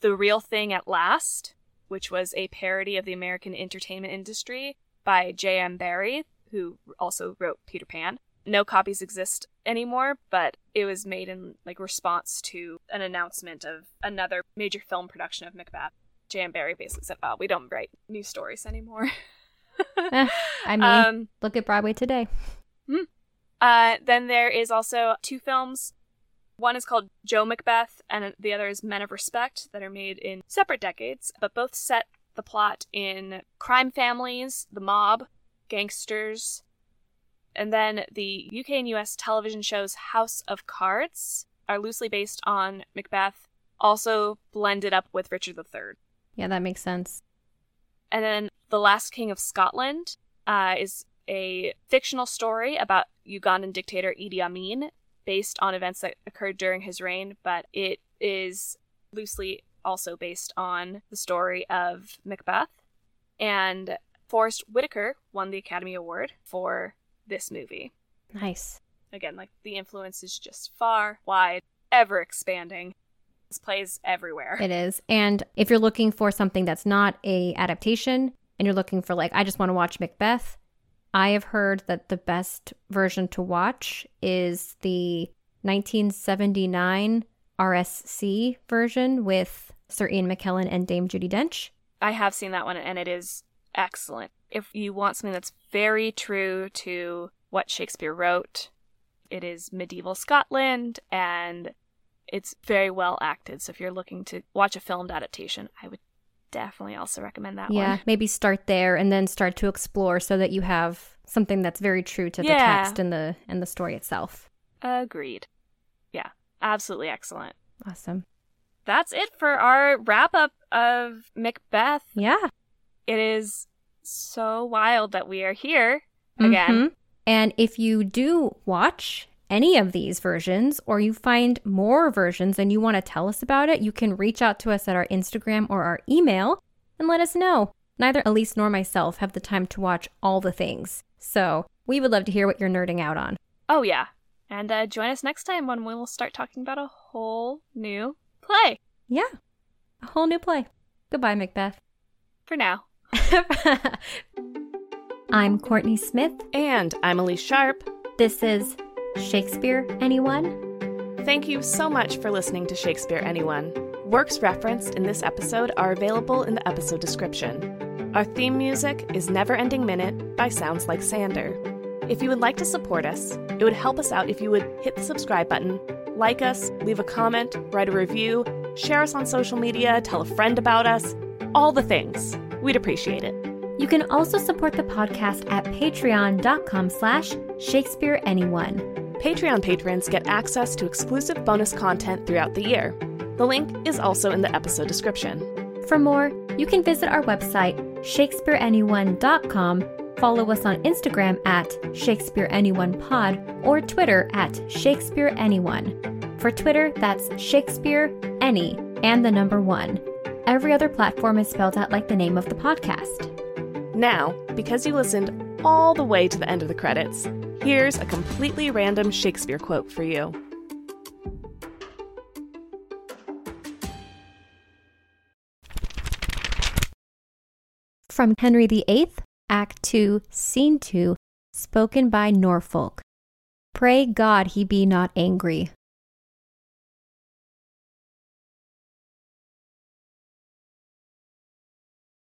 The Real Thing at Last, which was a parody of the American entertainment industry by J.M. Barrie, who also wrote Peter Pan no copies exist anymore, but it was made in like response to an announcement of another major film production of Macbeth. J.M. Barrie basically said, "Oh, we don't write new stories anymore." Eh, [LAUGHS] I mean, um, look at Broadway today. uh, then there is also two films. One is called Joe Macbeth, and the other is Men of Respect, that are made in separate decades, but both set the plot in crime families, the mob, gangsters, and then the UK and US television shows House of Cards are loosely based on Macbeth, also blended up with Richard III. Yeah, that makes sense. And then The Last King of Scotland uh, is a fictional story about Ugandan dictator Idi Amin, based on events that occurred during his reign, but it is loosely also based on the story of Macbeth. And Forest Whitaker won the Academy Award for this movie. Nice. Again, like the influence is just far, wide, ever expanding. This plays everywhere. It is. And if you're looking for something that's not a adaptation and you're looking for like I just want to watch Macbeth, I have heard that the best version to watch is the 1979 RSC version with Sir Ian McKellen and Dame Judi Dench. I have seen that one and it is excellent. If you want something that's very true to what Shakespeare wrote, it is medieval Scotland and it's very well acted. So if you're looking to watch a filmed adaptation, I would definitely also recommend that one. yeah, one. maybe start there and then start to explore so that you have something that's very true to the text and the and the story itself. Agreed. Yeah, absolutely excellent. Awesome. That's it for our wrap up of Macbeth. Yeah. It is so wild that we are here again. Mhm. And if you do watch any of these versions or you find more versions and you want to tell us about it, you can reach out to us at our Instagram or our email and let us know. Neither Elise nor myself have the time to watch all the things. So we would love to hear what you're nerding out on. Oh, yeah. And uh, join us next time when we will start talking about a whole new play. Yeah. A whole new play. Goodbye, Macbeth. For now. [LAUGHS] I'm Courtney Smith. And I'm Elise Sharp. This is Shakespeare, anyone? Thank you so much for listening to Shakespeare Anyone. Works referenced in this episode are available in the episode description. Our theme music is Never Ending Minute by Sounds Like Sander. If you would like to support us, it would help us out if you would hit the subscribe button, like us, leave a comment, write a review, share us on social media, tell a friend about us, all the things. We'd appreciate it. You can also support the podcast at patreon.com slash Shakespeare Anyone. Patreon patrons get access to exclusive bonus content throughout the year. The link is also in the episode description. For more, you can visit our website, shakespeareanyone.com, follow us on Instagram at ShakespeareAnyonePod, or Twitter at ShakespeareAnyone. For Twitter, that's Shakespeare Any and the number one. Every other platform is spelled out like the name of the podcast. Now, because you listened all the way to the end of the credits, here's a completely random Shakespeare quote for you. From Henry VIII, Act 2, Scene 2, spoken by Norfolk. Pray God he be not angry.